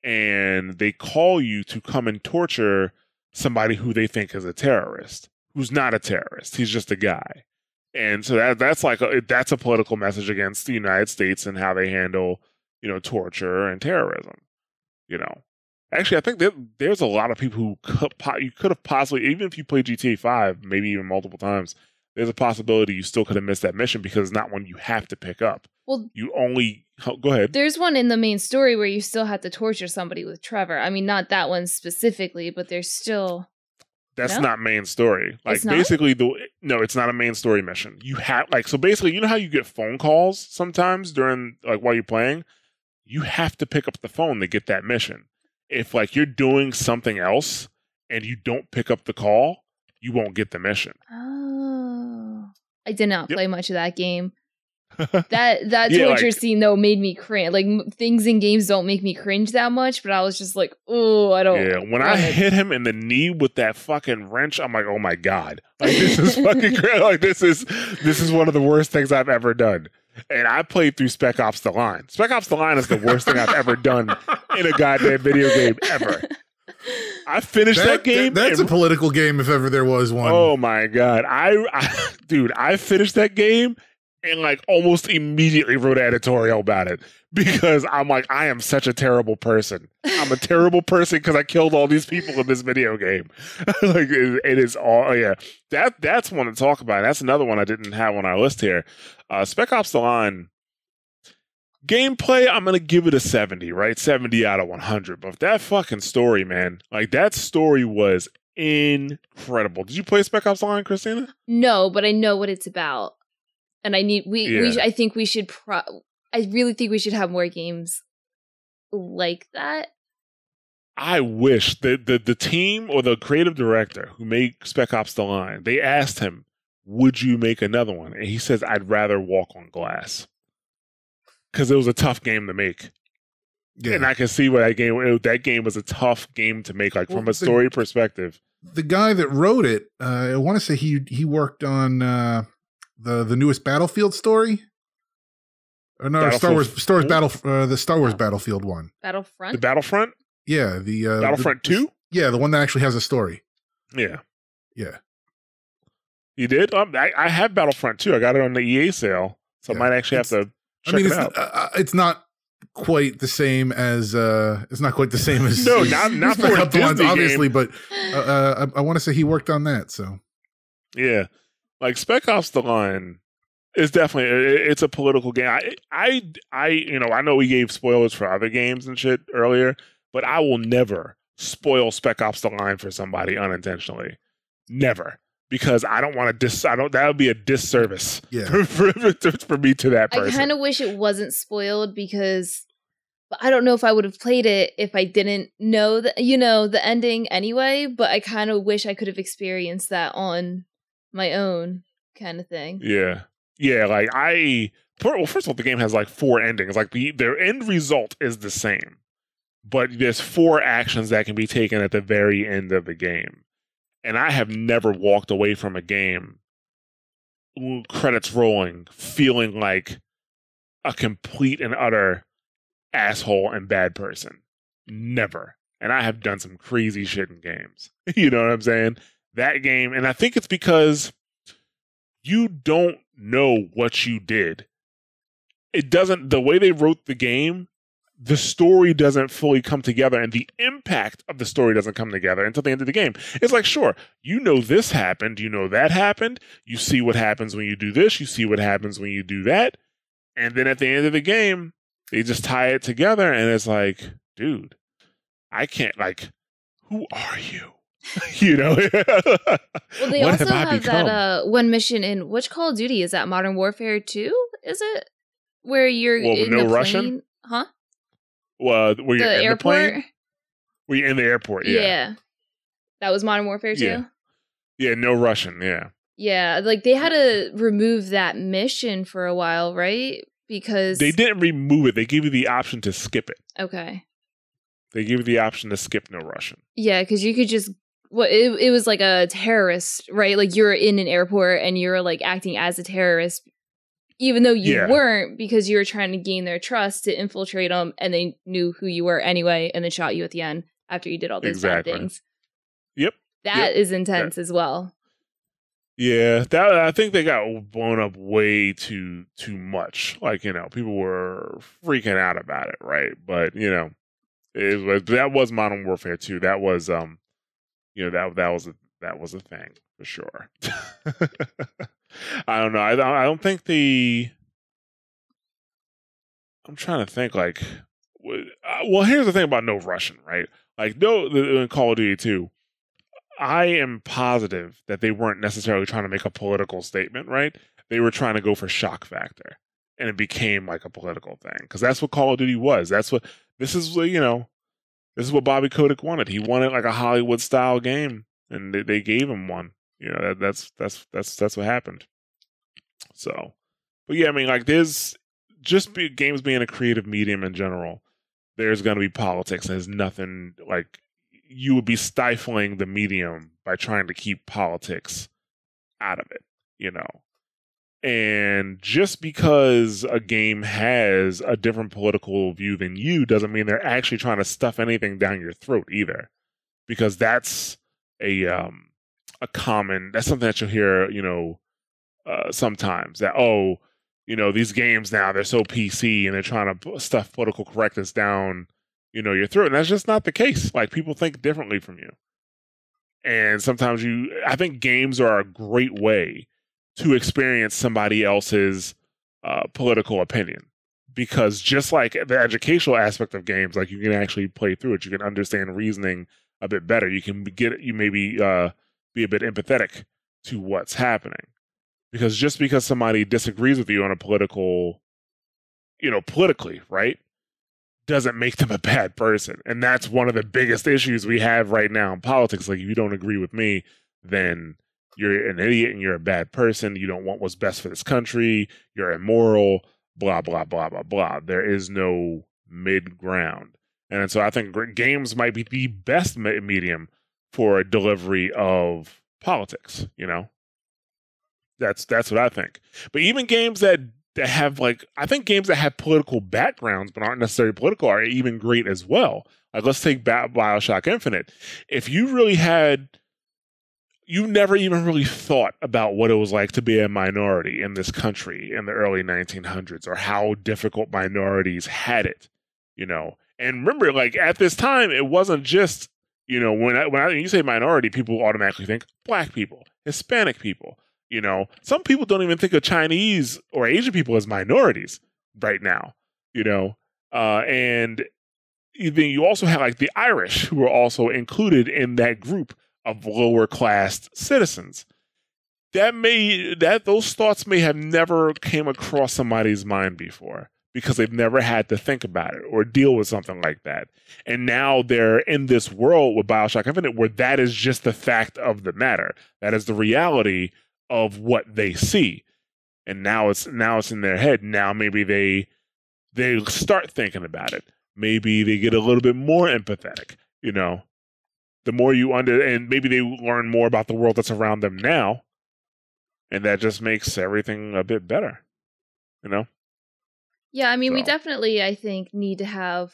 and they call you to come and torture somebody who they think is a terrorist who's not a terrorist. He's just a guy. And so that that's like a, that's a political message against the United States and how they handle, you know, torture and terrorism. You know, actually, I think that there's a lot of people who could you could have possibly, even if you play GTA Five, maybe even multiple times, there's a possibility you still could have missed that mission because it's not one you have to pick up. Well, You only oh, go ahead. there's one in the main story where you still have to torture somebody with Trevor. I mean, not that one specifically, but there's still. That's No? not main story. Like basically the no, it's not a main story mission. You have like so basically, you know how you get phone calls sometimes during like while you're playing, you have to pick up the phone to get that mission. If like you're doing something else and you don't pick up the call, you won't get the mission. Oh. I did not Yep. play much of that game. That that Yeah, torture like- scene though made me cringe. Like m- things in games don't make me cringe that much, but I was just like, oh, I don't. Yeah, when I hit him in the knee with that fucking wrench, I'm like, oh my god, like this is fucking great. Like this is this is one of the worst things I've ever done. And I played through Spec Ops: The Line. Spec Ops: The Line is the worst thing I've ever done in a goddamn video game ever. I finished that, game. that's and- a political game if ever there was one. oh my god, I, I dude, I finished that game and like almost immediately wrote an editorial about it because I'm like, I am such a terrible person. I'm a terrible person because I killed all these people in this video game. like it, it is all oh, yeah. That that's one to talk about. That's another one I didn't have on our list here. Uh, Spec Ops: The Line. Gameplay, I'm gonna give it a 70, right? 70 out of 100. But that fucking story, man, like that story was incredible. Did you play Spec Ops: The Line, Christina? no, but I know what it's about, and I need we we. Yeah. sh- I think we should. Pro- I really think we should have more games like that. I wish the, the the team or the creative director who made Spec Ops: The Line, they asked him, "Would you make another one?" And he says, "I'd rather walk on glass." Because it was a tough game to make, yeah. and I can see what that game it- that game was a tough game to make, like Well, from a story perspective. the guy that wrote it, uh, I want to say he he worked on uh, the the newest Battlefield story. Or no, Star Wars Star Wars? Battle uh, the Star Wars Battlefield one. Battlefront. The Battlefront, Yeah, the uh, Battlefront the- Two, Yeah, the one that actually has a story. yeah, Yeah, you did. Um, I, I have Battlefront Two. I got it on the EA sale, so Yeah. I might actually have to I mean it it's uh, uh, it's not quite the same as uh it's not quite the same as No, not- not for a Ops The Lines, Disney obviously, but uh, uh, I, I want to say he worked on that. So Yeah, like Spec Ops: The Line is definitely it- it's a political game. I, I, I, you know, I know we gave spoilers for other games and shit earlier, but I will never spoil Spec Ops: The Line for somebody unintentionally. Never, because I don't want to dis. I don't. That would be a disservice yeah, for, for, for me to that person. I kind of wish it wasn't spoiled because I don't know if I would have played it if I didn't know the you know the ending anyway, but I kind of wish I could have experienced that on my own kind of thing. Yeah. Yeah, like I. Well, first of all, the game has like four endings. Like the their end result is the same. But there's four actions that can be taken at the very end of the game. And I have never walked away from a game credits rolling feeling like a complete and utter asshole and bad person. Never. And I have done some crazy shit in games. you know what I'm saying? That game, and I think it's because you don't know what you did. It doesn't, the way they wrote the game, the story doesn't fully come together and the impact of the story doesn't come together until the end of the game. It's like, sure, you know this happened, you know that happened, you see what happens when you do this, you see what happens when you do that. And then at the end of the game, they just tie it together and it's like, dude, I can't, like, who are you? you know? Well, they What also have have that uh one mission in which Call of Duty is that Modern Warfare 2? Is it where you're Well, in no the Russian? plane? Huh? Well, were you the in airport? the plane? Were you in the airport? yeah. Yeah. That was Modern Warfare 2? Yeah. Yeah, no Russian. Yeah. Yeah, like they had to remove that mission for a while, right? Because They didn't remove it. They gave you the option to skip it. Okay. They gave you the option to skip no Russian. Yeah, because you could just what it, it was like a terrorist, right? Like you're in an airport and you're like acting as a terrorist, even though you Yeah. weren't, because you were trying to gain their trust to infiltrate them, and they knew who you were anyway, and then shot you at the end after you did all those Exactly. bad things. Yep. That is intense as well. Yeah, that I think they got blown up way too too much. Like you know, people were freaking out about it, right? But you know, it was that was Modern Warfare 2. That was um, you know that that was a that was a thing for sure. I don't know. I don't, I don't think the. I'm trying to think. Like, uh, well, here's the thing about no Russian, right? Like, no, in Call of Duty 2, I am positive that they weren't necessarily trying to make a political statement, right? They were trying to go for shock factor, and it became like a political thing because that's what Call of Duty was. That's what this is. You know, this is what Bobby Kotick wanted. He wanted like a Hollywood style game, and they, they gave him one. You know, that, that's that's that's that's what happened. So, but yeah, I mean, like there's just be, games being a creative medium in general. There's going to be politics. There's nothing like you would be stifling the medium by trying to keep politics out of it. You know, and just because a game has a different political view than you doesn't mean they're actually trying to stuff anything down your throat either. Because that's a um a common that's something that you'll hear, you know, uh, sometimes that oh, you know, these games now they're so PC and they're trying to stuff political correctness down, you know, your throat. And that's just not the case. Like people think differently from you. And sometimes you I think games are a great way to experience somebody else's uh, political opinion because just like the educational aspect of games like you can actually play through it you can understand reasoning a bit better you can get you maybe uh, be a bit empathetic to what's happening because just because somebody disagrees with you on a political you know politically right doesn't make them a bad person and that's one of the biggest issues we have right now in politics like if you don't agree with me then you're an idiot and you're a bad person. You don't want what's best for this country. You're immoral, blah, blah, blah, blah, blah. There is no mid ground. And so I think games might be the best medium for a delivery of politics, you know? That's that's what I think. But even games that that have like I think games that have political backgrounds but aren't necessarily political are even great as well. Like let's take Bioshock Infinite. If you really had you never even really thought about what it was like to be a minority in this country in the early 1900s or how difficult minorities had it, you know. And remember, like at this time, it wasn't just, you know, when I, when, I, when you say minority, people automatically think black people, Hispanic people. You know, some people don't even think of Chinese or Asian people as minorities right now. You know, uh, and then you also have like the Irish who are also included in that group of lower class citizens. That may that those thoughts may have never came across somebody's mind before because they've never had to think about it or deal with something like that. And now they're in this world with Bioshock Infinite where that is just the fact of the matter. That is the reality of what they see. And now it's now it's in their head. Now maybe they they start thinking about it. Maybe they get a little bit more empathetic, you know the more you under and maybe they learn more about the world that's around them now and that just makes everything a bit better you know yeah i mean so. we definitely i think need to have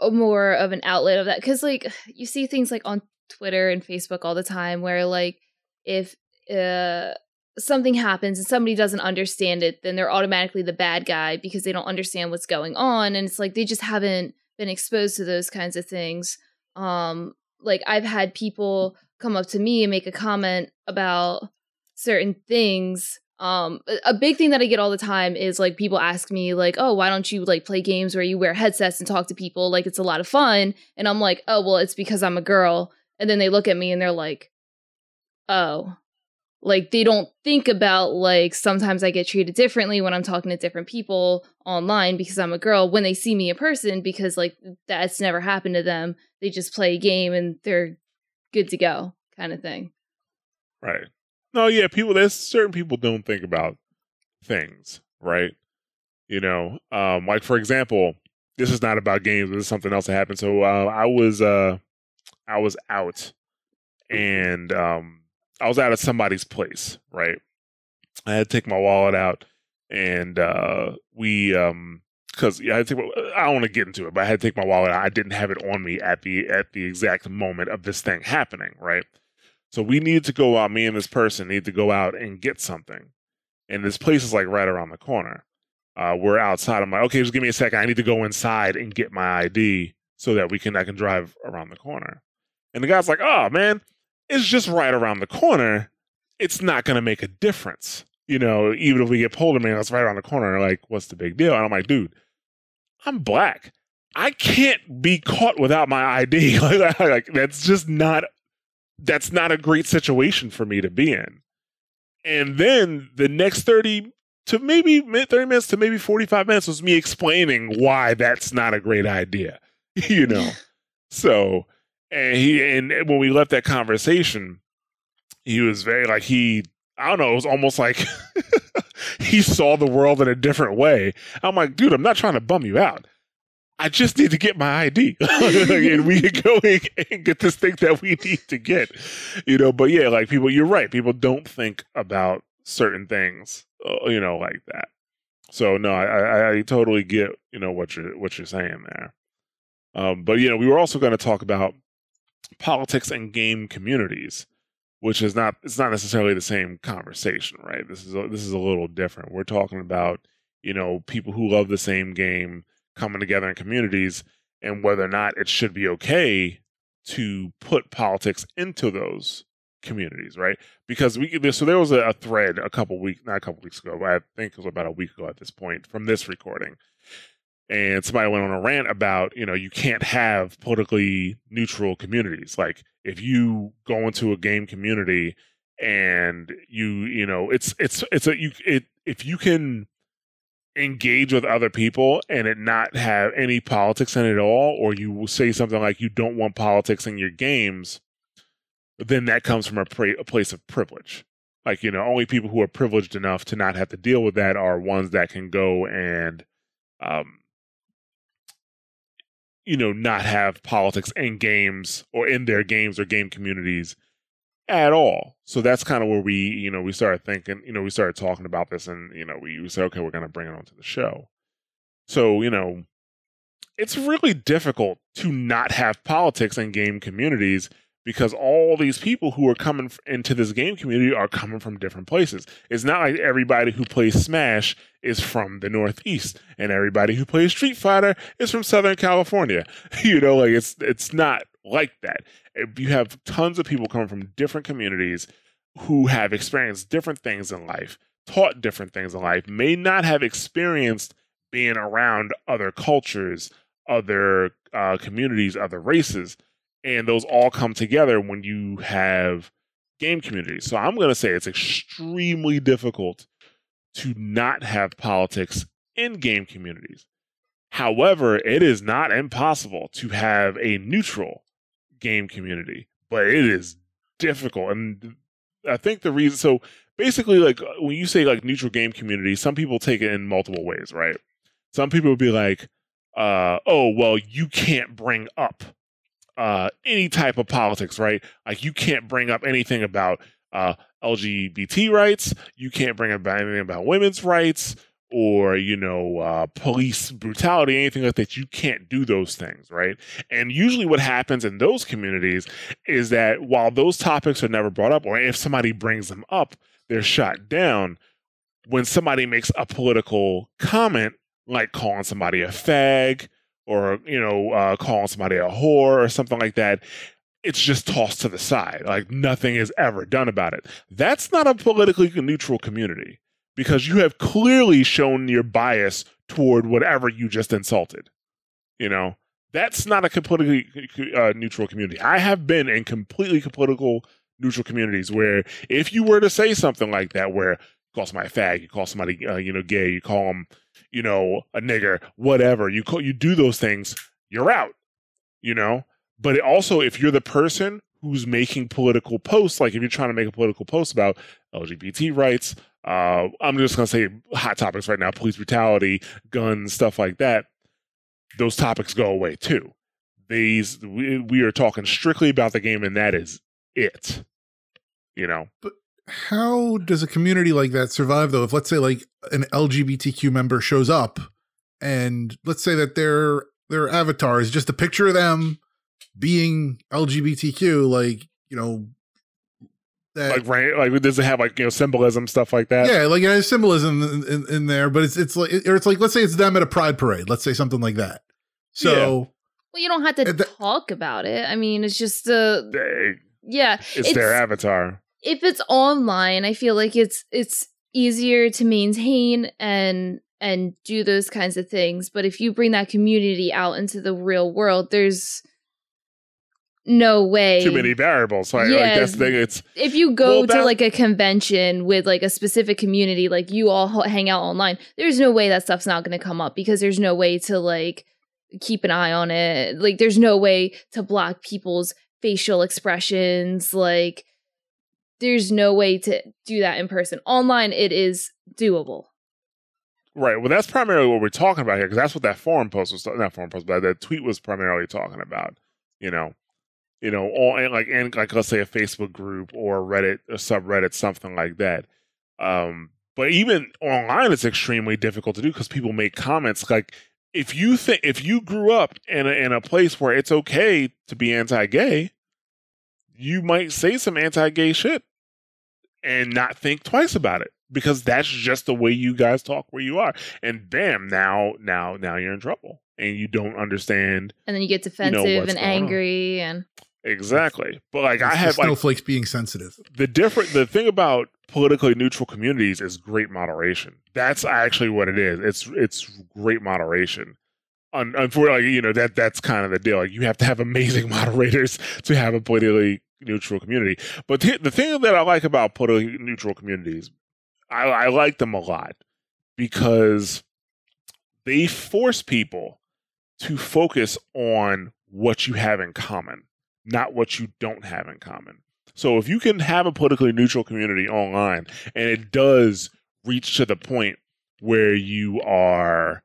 a more of an outlet of that because like you see things like on twitter and facebook all the time where like if uh something happens and somebody doesn't understand it then they're automatically the bad guy because they don't understand what's going on and it's like they just haven't been exposed to those kinds of things um like i've had people come up to me and make a comment about certain things um a big thing that i get all the time is like people ask me like oh why don't you like play games where you wear headsets and talk to people like it's a lot of fun and i'm like oh well it's because i'm a girl and then they look at me and they're like oh like they don't think about like sometimes I get treated differently when I'm talking to different people online because I'm a girl when they see me in person because like that's never happened to them. They just play a game and they're good to go kind of thing. Right. No, yeah, people there's certain people don't think about things, right? You know, um like for example, this is not about games, this is something else that happened. So uh I was uh I was out and um I was out at somebody's place, right? I had to take my wallet out, and uh, we um because yeah, I think I don't want to get into it, but I had to take my wallet out. I didn't have it on me at the at the exact moment of this thing happening, right? So we needed to go out. Me and this person need to go out and get something, and this place is like right around the corner. Uh, we're outside. I'm like, okay, just give me a second. I need to go inside and get my ID so that we can I can drive around the corner. And the guy's like, oh man, it's just right around the corner. it's not to make a difference. You know, even if we get pulled, man, that's right around the corner. Like, what's the big deal? And I'm like, dude, I'm black. I can't be caught without my ID. like, that's just not that's not a great situation for me to be in. And then the next 30 to maybe 30 minutes to maybe 45 minutes was me explaining why that's not a great idea. you know. so and he and when we left that conversation, he was very like he I don't know, it was almost like he saw the world in a different way. I'm like, dude, I'm not trying to bum you out. I just need to get my ID and we can go and get this thing that we need to get, you know. But yeah, like people, you're right. People don't think about certain things, uh, you know, like that. So no, I, I, I totally get you know what you're what you're saying there. Um, but you know, we were also going to talk about politics and game communities, which is not it's not necessarily the same conversation, right? This is a, this is a little different. We're talking about you know people who love the same game coming together in communities, and whether or not it should be okay to put politics into those communities, right? Because we so there was a, thread a couple weeks, not a couple weeks ago, but I think it was about a week ago at this point from this recording and somebody went on a rant about you know you can't have politically neutral communities like if you go into a game community and you you know it's it's it's a you it if you can engage with other people and it not have any politics in it at all or you say something like you don't want politics in your games then that comes from a, pra- a place of privilege. Like you know only people who are privileged enough to not have to deal with that are ones that can go and um, you know, not have politics in games or in their games or game communities at all. So that's kind of where we, you know, we started thinking, you know, we started talking about this and, you know, we, we said, okay, we're going to bring it onto the show. So, you know, it's really difficult to not have politics in game communities because all these people who are coming into this game community are coming from different places. It's not like everybody who plays Smash is from the Northeast and everybody who plays Street Fighter is from Southern California. You know, like it's it's not like that. You have tons of people coming from different communities who have experienced different things in life, taught different things in life, may not have experienced being around other cultures, other uh, communities, other races and those all come together when you have game communities. So I'm going to say it's extremely difficult to not have politics in game communities. However, it is not impossible to have a neutral game community, but it is difficult. And I think the reason, so basically, like when you say like neutral game community, some people take it in multiple ways, right? Some people would be like, uh, oh, well, you can't bring up uh, any type of politics, right? Like you can't bring up anything about uh, LGBT rights. You can't bring up anything about women's rights or you know uh, police brutality, anything like that. You can't do those things, right? And usually, what happens in those communities is that while those topics are never brought up, or if somebody brings them up, they're shot down. When somebody makes a political comment, like calling somebody a fag or you know uh, calling somebody a whore or something like that it's just tossed to the side like nothing is ever done about it that's not a politically neutral community because you have clearly shown your bias toward whatever you just insulted you know that's not a completely uh, neutral community i have been in completely political neutral communities where if you were to say something like that where you call somebody a fag you call somebody uh, you know gay you call them you know, a nigger, whatever. You call, you do those things, you're out. You know, but also if you're the person who's making political posts, like if you're trying to make a political post about LGBT rights, uh, I'm just gonna say hot topics right now: police brutality, guns, stuff like that. Those topics go away too. These we, we are talking strictly about the game, and that is it. You know, but how does a community like that survive though if let's say like an lgbtq member shows up and let's say that their their avatar is just a picture of them being lgbtq like you know that, like right like does it have like you know symbolism stuff like that yeah like it has symbolism in, in, in there but it's it's like or it's like let's say it's them at a pride parade let's say something like that so yeah. well you don't have to talk about it i mean it's just uh they, yeah it's, it's their avatar if it's online, I feel like it's it's easier to maintain and and do those kinds of things. But if you bring that community out into the real world, there's no way too many variables. Like, like Yeah. that's the thing. It's if you go Well, to that- like a convention with like a specific community like you all hang out online there's no way that stuff's not going to come up because there's no way to like keep an eye on it like there's no way to block people's facial expressions like there's no way to do that in person online it is doable right. Well, that's primarily what we're talking about here because that's what that forum post was. Not forum post, but that tweet was primarily talking about. You know, you know, all and like and like let's say a Facebook group or Reddit, a subreddit, something like that. Um, but even online, it's extremely difficult to do because people make comments like. If you think if you grew up in a, in a place where it's okay to be anti-gay, you might say some anti-gay shit and not think twice about it because that's just the way you guys talk where you are and bam now now now you're in trouble and you don't understand and then you get know defensive what's and going on. angry and exactly. But like i It's the have like snowflakes being sensitive. the different the thing about politically neutral communities is great moderation. That's actually what it is. It's it's great moderation. Un- unfortunately you know that that's kind of the deal. Like you have to have amazing moderators to have a politically neutral community. But the, the thing that i like about politically neutral communities I, I like them a lot because they force people to focus on what you have in common not what you don't have in common. So if you can have a politically neutral community online and it does reach to the point where you are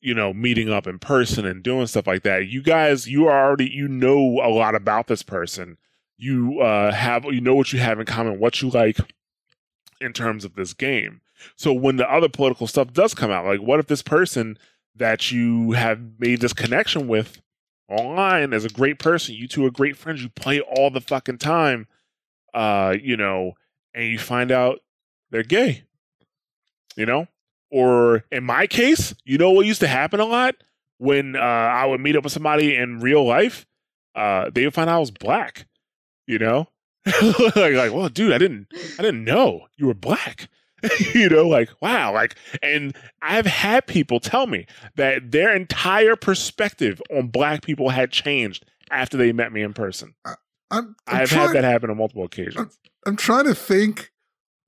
you know meeting up in person and doing stuff like that you guys you are already you know a lot about this person. You uh have you know what you have in common what you like in terms of this game. So when the other political stuff does come out like what if this person that you have made this connection with online as a great person you two are great friends you play all the fucking time uh, you know, and you find out they're gay, you know? Or in my case, you know what used to happen a lot when uh, I would meet up with somebody in real life, uh, they would find out I was black, you know? like, like, well, dude, I didn't, I didn't know you were black. you know, like, wow, like, and I've had people tell me that their entire perspective on black people had changed after they met me in person. I'm, I'm I've trying, had that happen on multiple occasions. I'm trying to think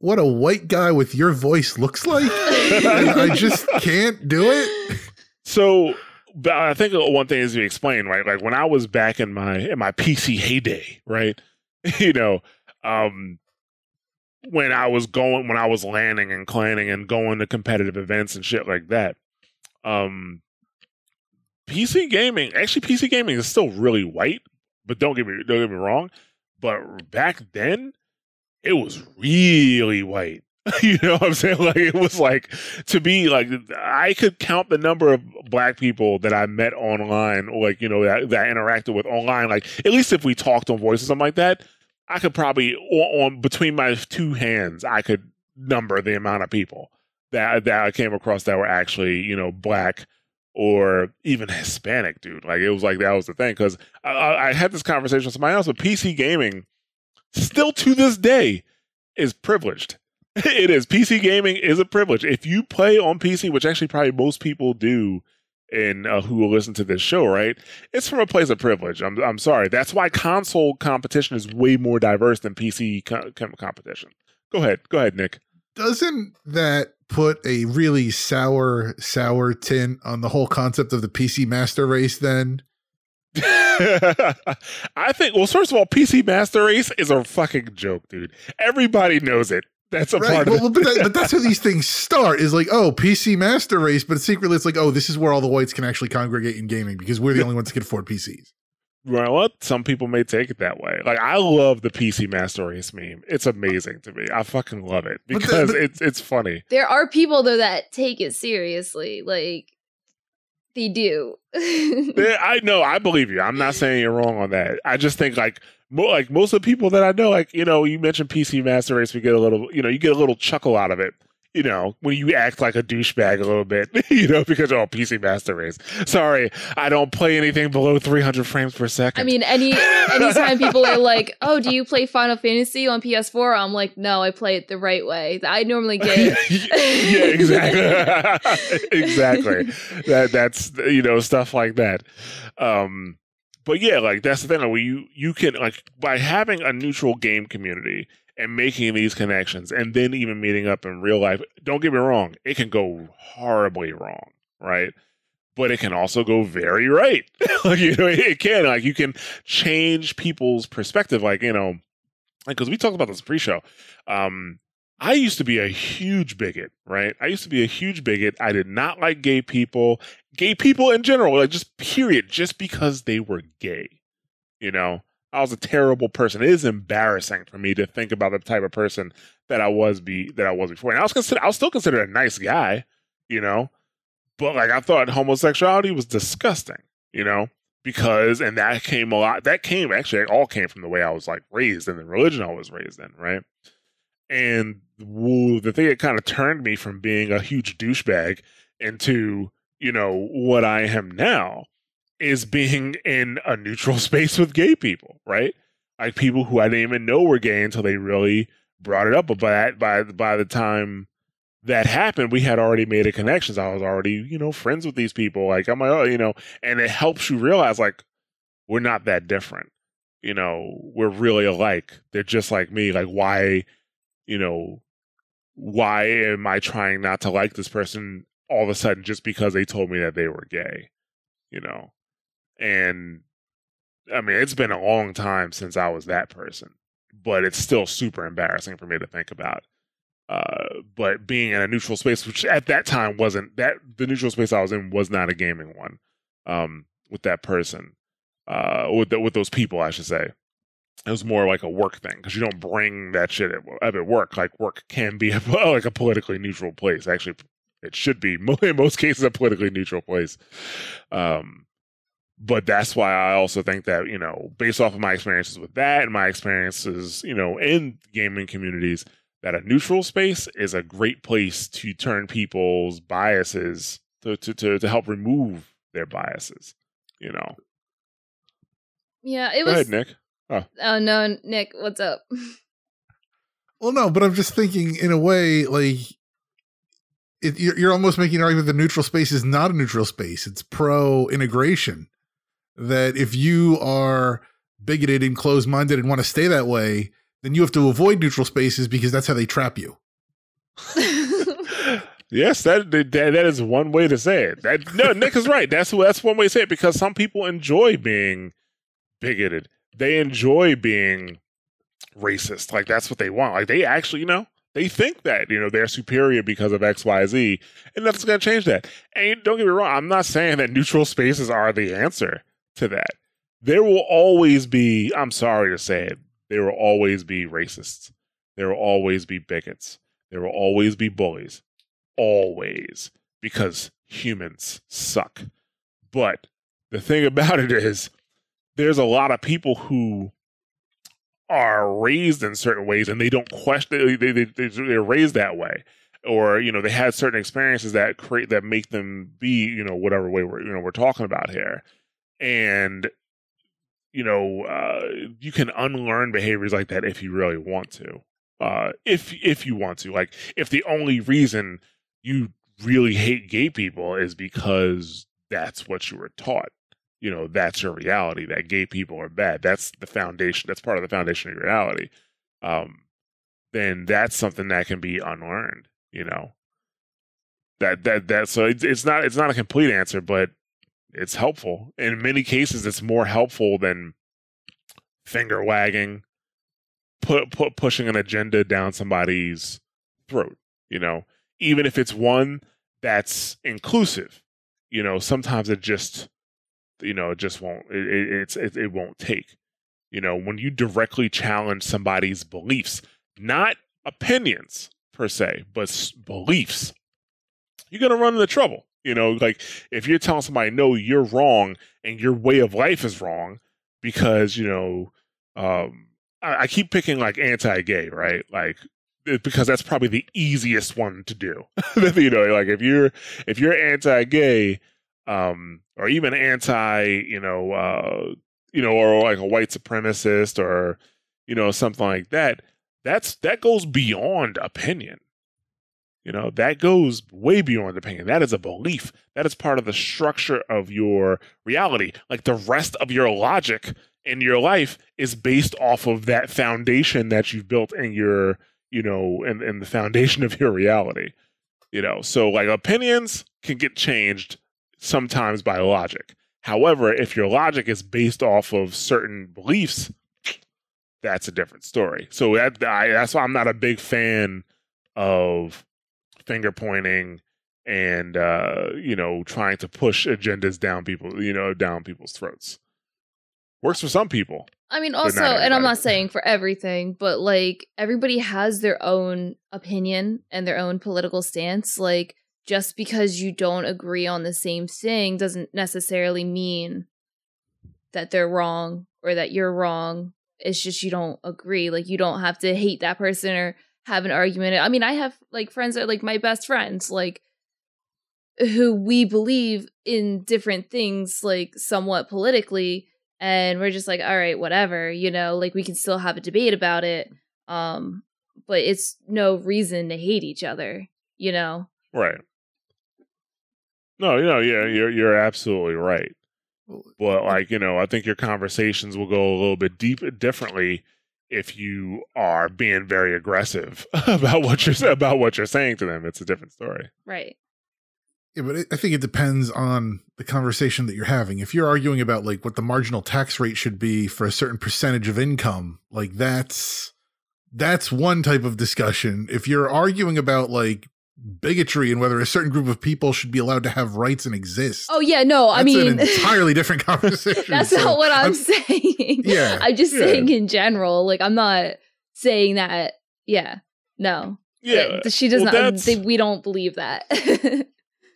what a white guy with your voice looks like. I just can't do it. So, but I think one thing is to explain, right? Like when I was back in my in my PC heyday, right? you know, um, when I was going, when I was LANing and clanning and going to competitive events and shit like that, um, PC gaming, actually, PC gaming is still really white, but don't get me don't get me wrong. But back then, it was really white. you know what I'm saying? Like it was like to be like I could count the number of black people that I met online, like you know that, that I interacted with online. Like at least if we talked on voice or something like that, I could probably on, on between my two hands, I could number the amount of people that that I came across that were actually you know black or even Hispanic, dude. Like it was like that was the thing because I, I had this conversation with somebody else, but PC gaming still to this day is privileged. it is. PC gaming is a privilege. If you play on PC, which actually probably most people do in uh, who will listen to this show, right? It's from a place of privilege. I'm I'm sorry. That's why console competition is way more diverse than PC co- competition. Go ahead. Go ahead, Nick. Doesn't that put a really sour, sour tint on the whole concept of the PC master race then? I think well, first of all, PC Master Race is a fucking joke, dude. Everybody knows it. That's a Right. part of it. but, that, but that's how these things start is like, oh, PC master race, but secretly it's like, oh, this is where all the whites can actually congregate in gaming because we're the only ones that can afford PCs. Well, what? Some people may take it that way. Like I love the PC Master Race meme. It's amazing to me. I fucking love it But the- because but- it's it's funny. there are people though that take it seriously like they do I know. I believe you. I'm not saying you're wrong on that. I just think like like most of the people that I know, like you know, you mentioned PC Master Race, we get a little, you know, you get a little chuckle out of it. you know, when you act like a douchebag a little bit, you know, because oh, PC Master Race. Sorry, I don't play anything below 300 frames per second. I mean, any anytime people are like, "Oh, do you play Final Fantasy on PS4?" I'm like, "No, I play it the right way. I normally get." yeah, exactly, exactly. That that's you know stuff like that. Um, but yeah, like that's the thing. Like, you you can like by having a neutral game community and making these connections and then even meeting up in real life. Don't get me wrong, it can go horribly wrong, right? But it can also go very right. like, you know, it can. Like, you can change people's perspective. Like, you know, because we talked about this pre-show. Um, I used to be a huge bigot, right? I used to be a huge bigot. I did not like gay people, gay people in general, like just period, just because they were gay. You know, I was a terrible person. It is embarrassing for me to think about the type of person that I was be that I was before. And I was consider I was still considered a nice guy, you know, but like I thought homosexuality was disgusting, you know, because and that came a lot. That came actually it all came from the way I was like raised and the religion I was raised in, right? And woo, the thing that kind of turned me from being a huge douchebag into you know what I am now is being in a neutral space with gay people, right? Like people who I didn't even know were gay until they really brought it up. But by by by the time that happened, we had already made a connections. I was already, you know, friends with these people. Like I'm like, oh, you know, and it helps you realize like we're not that different. You know, we're really alike. They're just like me. Like why, you know, why am I trying not to like this person all of a sudden just because they told me that they were gay? You know, and I mean, it's been a long time since I was that person, but it's still super embarrassing for me to think about. Uh, but being in a neutral space, which at that time wasn't that the neutral space I was in was not a gaming one, um, with that person, uh, with the, with those people, I should say. It was more like a work thing because you don't bring that shit at, at work. Like work can be a, like a politically neutral place. Actually, it should be in most cases a politically neutral place. Um, but that's why I also think that, you know, based off of my experiences with that and my experiences, you know, in gaming communities, that a neutral space is a great place to turn people's biases to to to, to help remove their biases, you know. Yeah, it Go was ahead, Nick. Oh. Oh no, Nick, what's up? Well, no, but I'm just thinking in a way, like it, you're, you're almost making an argument that neutral space is not a neutral space. It's pro integration. That if you are bigoted and closed minded and want to stay that way, then you have to avoid neutral spaces because that's how they trap you. yes, that, that that is one way to say it. That, no, Nick is right. That's that's one way to say it because some people enjoy being bigoted. They enjoy being racist. Like that's what they want. Like they actually, you know, they think that you know they're superior because of X, Y, Z, and nothing's gonna change that. And don't get me wrong, I'm not saying that neutral spaces are the answer to that. There will always be. I'm sorry to say it. There will always be racists. There will always be bigots. There will always be bullies. Always. Because humans suck. But the thing about it is, there's a lot of people who are raised in certain ways and they don't question they, they, they, they're raised that way. Or you know they had certain experiences that create that make them be you know whatever way we're you know we're talking about here. And you know uh, you can unlearn behaviors like that if you really want to. Uh, if if you want to. Like if the only reason you really hate gay people is because that's what you were taught you know that's your reality that gay people are bad that's the foundation that's part of the foundation of your reality um then that's something that can be unlearned you know? That that that so it's, it's not it's not a complete answer but it's helpful. In many cases it's more helpful than finger wagging put put pushing an agenda down somebody's throat you know? Even if it's one that's inclusive you know sometimes it just you know it just won't it, it it's it, it won't take. You know when you directly challenge somebody's beliefs not opinions per se but beliefs you're to run into trouble. You know like if you're telling somebody no you're wrong and your way of life is wrong because you know um I, I keep picking like anti-gay right? Like because that's probably the easiest one to do. you know, like if you're if you're anti-gay, um, or even anti, you know, uh, you know, or like a white supremacist or you know something like that, that's that goes beyond opinion. You know, that goes way beyond opinion. That is a belief. That is part of the structure of your reality. Like the rest of your logic in your life is based off of that foundation that you've built in your, you know, in, in the foundation of your reality. You know, so like opinions can get changed sometimes by logic. However, if your logic is based off of certain beliefs, that's a different story. So that I, that's why I'm not a big fan of finger pointing and uh, you know trying to push agendas down people, you know, down people's throats. Works for some people. I mean, also, and I'm not saying for everything, but like everybody has their own opinion and their own political stance. Like, just because you don't agree on the same thing doesn't necessarily mean that they're wrong or that you're wrong. It's just you don't agree. Like, you don't have to hate that person or have an argument. I mean, I have like friends that are like my best friends, like who we believe in different things, like somewhat politically, and we're just like, all right, whatever, you know, like we can still have a debate about it. Um, but it's no reason to hate each other, you know? Right. No, you know, yeah, you're you're absolutely right. But like, you know, I think your conversations will go a little bit deep uh, differently if you are being very aggressive about what you're mm-hmm. about what you're saying to them. It's a different story. Right. Yeah but i think it depends on the conversation that you're having. If you're arguing about like what the marginal tax rate should be for a certain percentage of income like that's that's one type of discussion. If you're arguing about like bigotry and whether a certain group of people should be allowed to have rights and exist. Oh yeah, no, I mean an entirely different conversation. that's so not what I'm, I'm, saying. Yeah, I'm just yeah. saying in general. Like I'm not saying that. Yeah, no. Yeah, she does well, not. They, we don't believe that.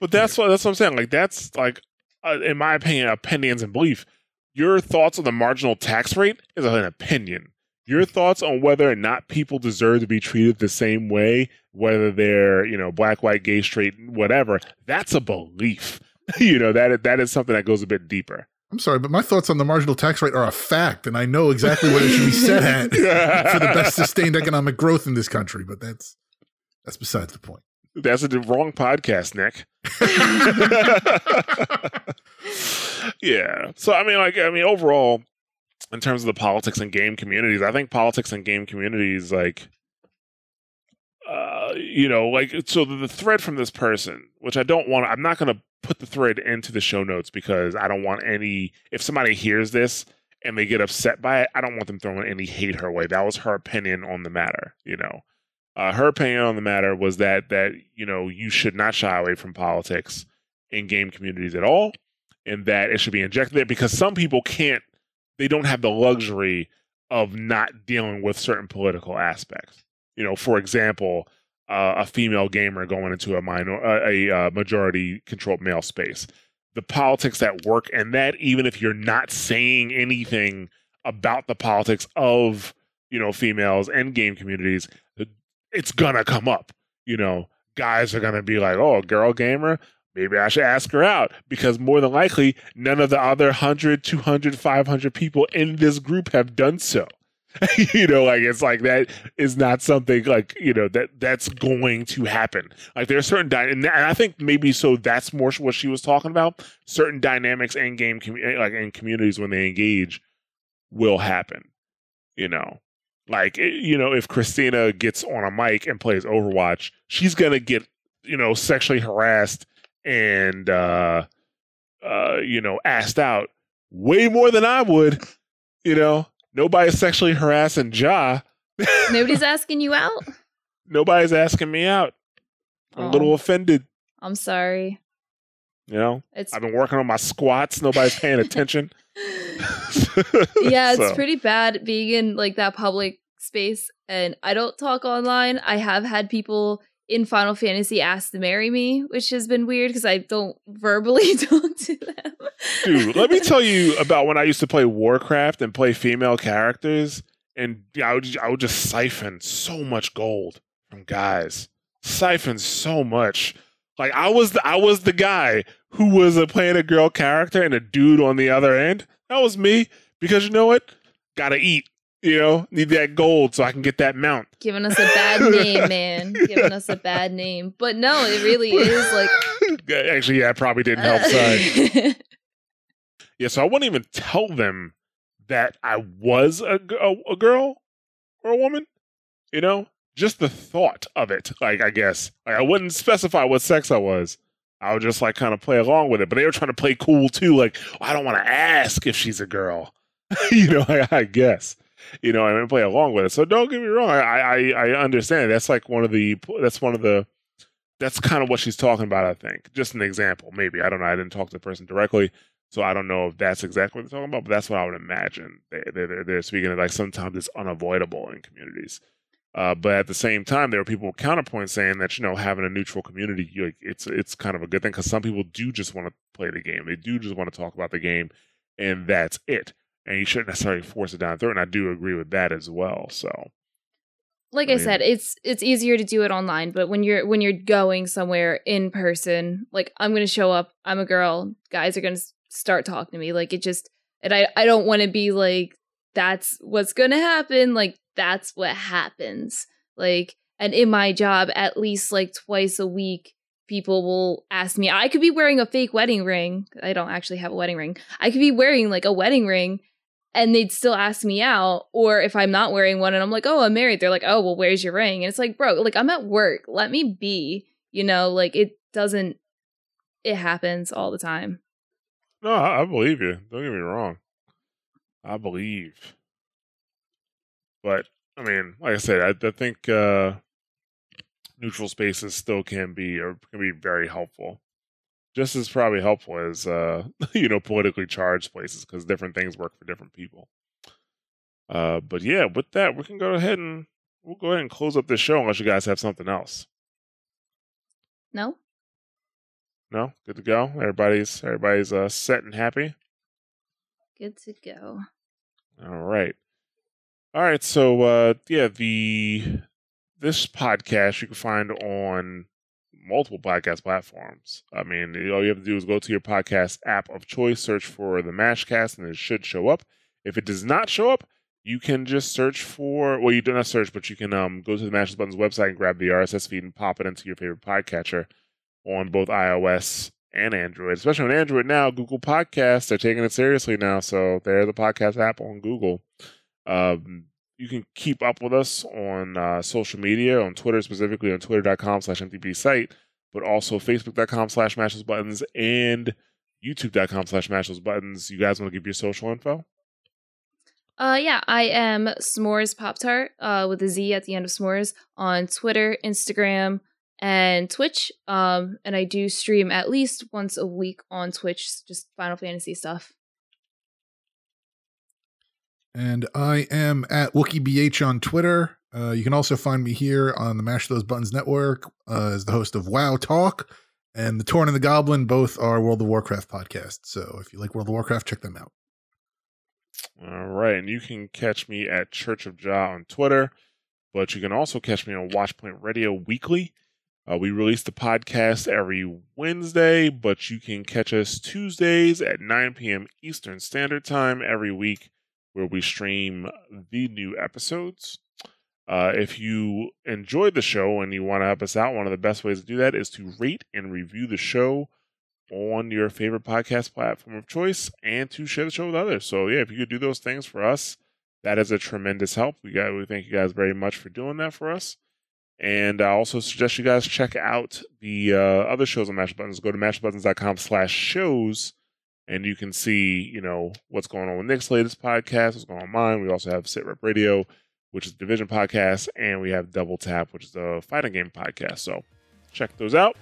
but that's what that's what I'm saying. Like that's like, uh, in my opinion, opinions and belief. Your thoughts on the marginal tax rate is an opinion. Your thoughts on whether or not people deserve to be treated the same way, whether they're, you know, black, white, gay, straight, whatever, that's a belief. you know, that that is something that goes a bit deeper. I'm sorry, but my thoughts on the marginal tax rate are a fact, and I know exactly what it should be set at for the best sustained economic growth in this country. But that's that's besides the point. That's a wrong podcast, Nick. yeah. So I mean, like, I mean, overall, in terms of the politics and game communities, I think politics and game communities, like, uh, you know, like, so the, the thread from this person, which I don't want, I'm not going to put the thread into the show notes because I don't want any, if somebody hears this and they get upset by it, I don't want them throwing any hate her way. That was her opinion on the matter, you know. Uh, her opinion on the matter was that that you know you should not shy away from politics in game communities at all, and that it should be injected there because some people can't they don't have the luxury of not dealing with certain political aspects. You know, for example, uh, a female gamer going into a minor a, a majority controlled male space. The politics that work and that even if you're not saying anything about the politics of you know females and game communities, it's gonna come up. You know, guys are gonna be like, "Oh, girl gamer, maybe I should ask her out because more than likely none of the other 100, 200, 500 people in this group have done so. you know, like it's like that is not something like, you know, that that's going to happen. Like there's certain, dy- and I think maybe so that's more what she was talking about. Certain dynamics in game, com- like in communities when they engage will happen, you know. Like, eh, you know, if Christina gets on a mic and plays Overwatch, she's to get, you know, sexually harassed and uh uh you know asked out way more than I would. You know, nobody's sexually harassing Ja. Nobody's asking you out. Nobody's asking me out. I'm oh, a little oh. offended. I'm sorry. You know, it's... I've been working on my squats. Nobody's paying attention. yeah, it's so. pretty bad being in like that public space. And I don't talk online. I have had people in Final Fantasy asked to marry me, which has been weird because I don't verbally talk to them. Dude, let me tell you about when I used to play Warcraft and play female characters, and I would I would just siphon so much gold from guys, siphon so much. Like I was, the, I was the guy who was a playing a girl character and a dude on the other end. That was me because you know what? Gotta eat. You know, need that gold so I can get that mount. Giving us a bad name, man. Giving us a bad name. But no, it really is like. Actually, yeah, I probably didn't help side. yeah, so I wouldn't even tell them that I was a, a, a girl or a woman. You know, just the thought of it. Like, I guess like, I wouldn't specify what sex I was. I would just like kind of play along with it. But they were trying to play cool too. Like, well, I don't want to ask if she's a girl. you know, I, I guess you know, and play along with it. So don't get me wrong. I, I, I understand. That's like one of the, that's one of the, that's kind of what she's talking about, I think. Just an example, maybe. I don't know. I didn't talk to the person directly. So I don't know if that's exactly what they're talking about, but that's what I would imagine. They, they're, they're speaking of like sometimes it's unavoidable in communities. Uh, but at the same time, there are people with counterpoints saying that you know having a neutral community, like it's it's kind of a good thing because some people do just want to play the game. They do just want to talk about the game, and that's it and you shouldn't necessarily force it down throat. And I do agree with that as well. So, like I, I mean, said, it's it's easier to do it online, but when you're when you're going somewhere in person, like I'm gonna show up, I'm a girl, guys are gonna start talking to me, like it just, and I I don't want to be like that's what's gonna happen, like that's what happens, like. And in my job, at least like twice a week, people will ask me. I could be wearing a fake wedding ring. I don't actually have a wedding ring. I could be wearing like a wedding ring and they'd still ask me out. Or if I'm not wearing one and I'm like, oh, I'm married, they're like, oh, well, where's your ring? And it's like, bro, like I'm at work. Let me be. You know, like it doesn't, it happens all the time. No, I, believe you. Don't get me wrong. I believe. But, I mean, like I said, I, I think uh, neutral spaces still can be or can be very helpful just as probably helpful as uh, you know politically charged places because different things work for different people. Uh, but yeah, with that, we can go ahead and we'll go ahead and close up this show unless you guys have something else. No. No, good to go. Everybody's everybody's uh, set and happy. Good to go. All right. All right. So uh, yeah, the this podcast you can find on multiple podcast platforms. I mean, all you have to do is go to your podcast app of choice, search for the Mashcast, and it should show up. If it does not show up, you can just search for well, you do not search, but you can um, go to the Mash Those Buttons website and grab the RSS feed and pop it into your favorite podcatcher on both iOS and Android. Especially on Android now, Google Podcasts are taking it seriously now. So they're the podcast app on Google. Um, you can keep up with us on uh, social media, on Twitter specifically, on twitter.com slash mtb site, but also facebook.com slash mashes buttons and youtube.com slash mashes buttons. You guys want to give your social info? Uh, yeah, I am S'mores Pop Tart uh, with a Z at the end of S'mores on Twitter, Instagram, and Twitch. Um, and I do stream at least once a week on Twitch, just Final Fantasy stuff. And I am at WookieBH on Twitter. Uh, you can also find me here on the Mash Those Buttons Network uh, as the host of WoW Talk and The Torn and the Goblin. Both are World of Warcraft podcasts. So if you like World of Warcraft, check them out. All right. And you can catch me at Church of Jah on Twitter, but you can also catch me on Watchpoint Radio weekly. Uh, we release the podcast every Wednesday, but you can catch us Tuesdays at 9 p.m. Eastern Standard Time every week where we stream the new episodes. Uh, if you enjoyed the show and you want to help us out, one of the best ways to do that is to rate and review the show on your favorite podcast platform of choice and to share the show with others. So, yeah, if you could do those things for us, that is a tremendous help. We got we thank you guys very much for doing that for us. And I also suggest you guys check out the uh, other shows on Mash Buttons. Go to mashbuttons.com slash shows and you can see, you know, what's going on with Nick's latest podcast, what's going on with mine. We also have Sit Rep Radio, which is Division podcast, and we have Double Tap, which is the fighting game podcast. So check those out.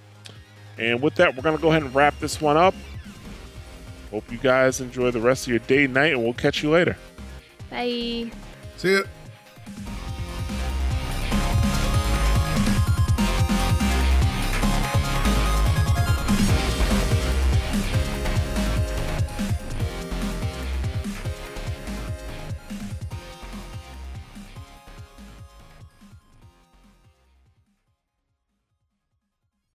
And with that, we're going to go ahead and wrap this one up. Hope you guys enjoy the rest of your day, night, and we'll catch you later. Bye. See ya.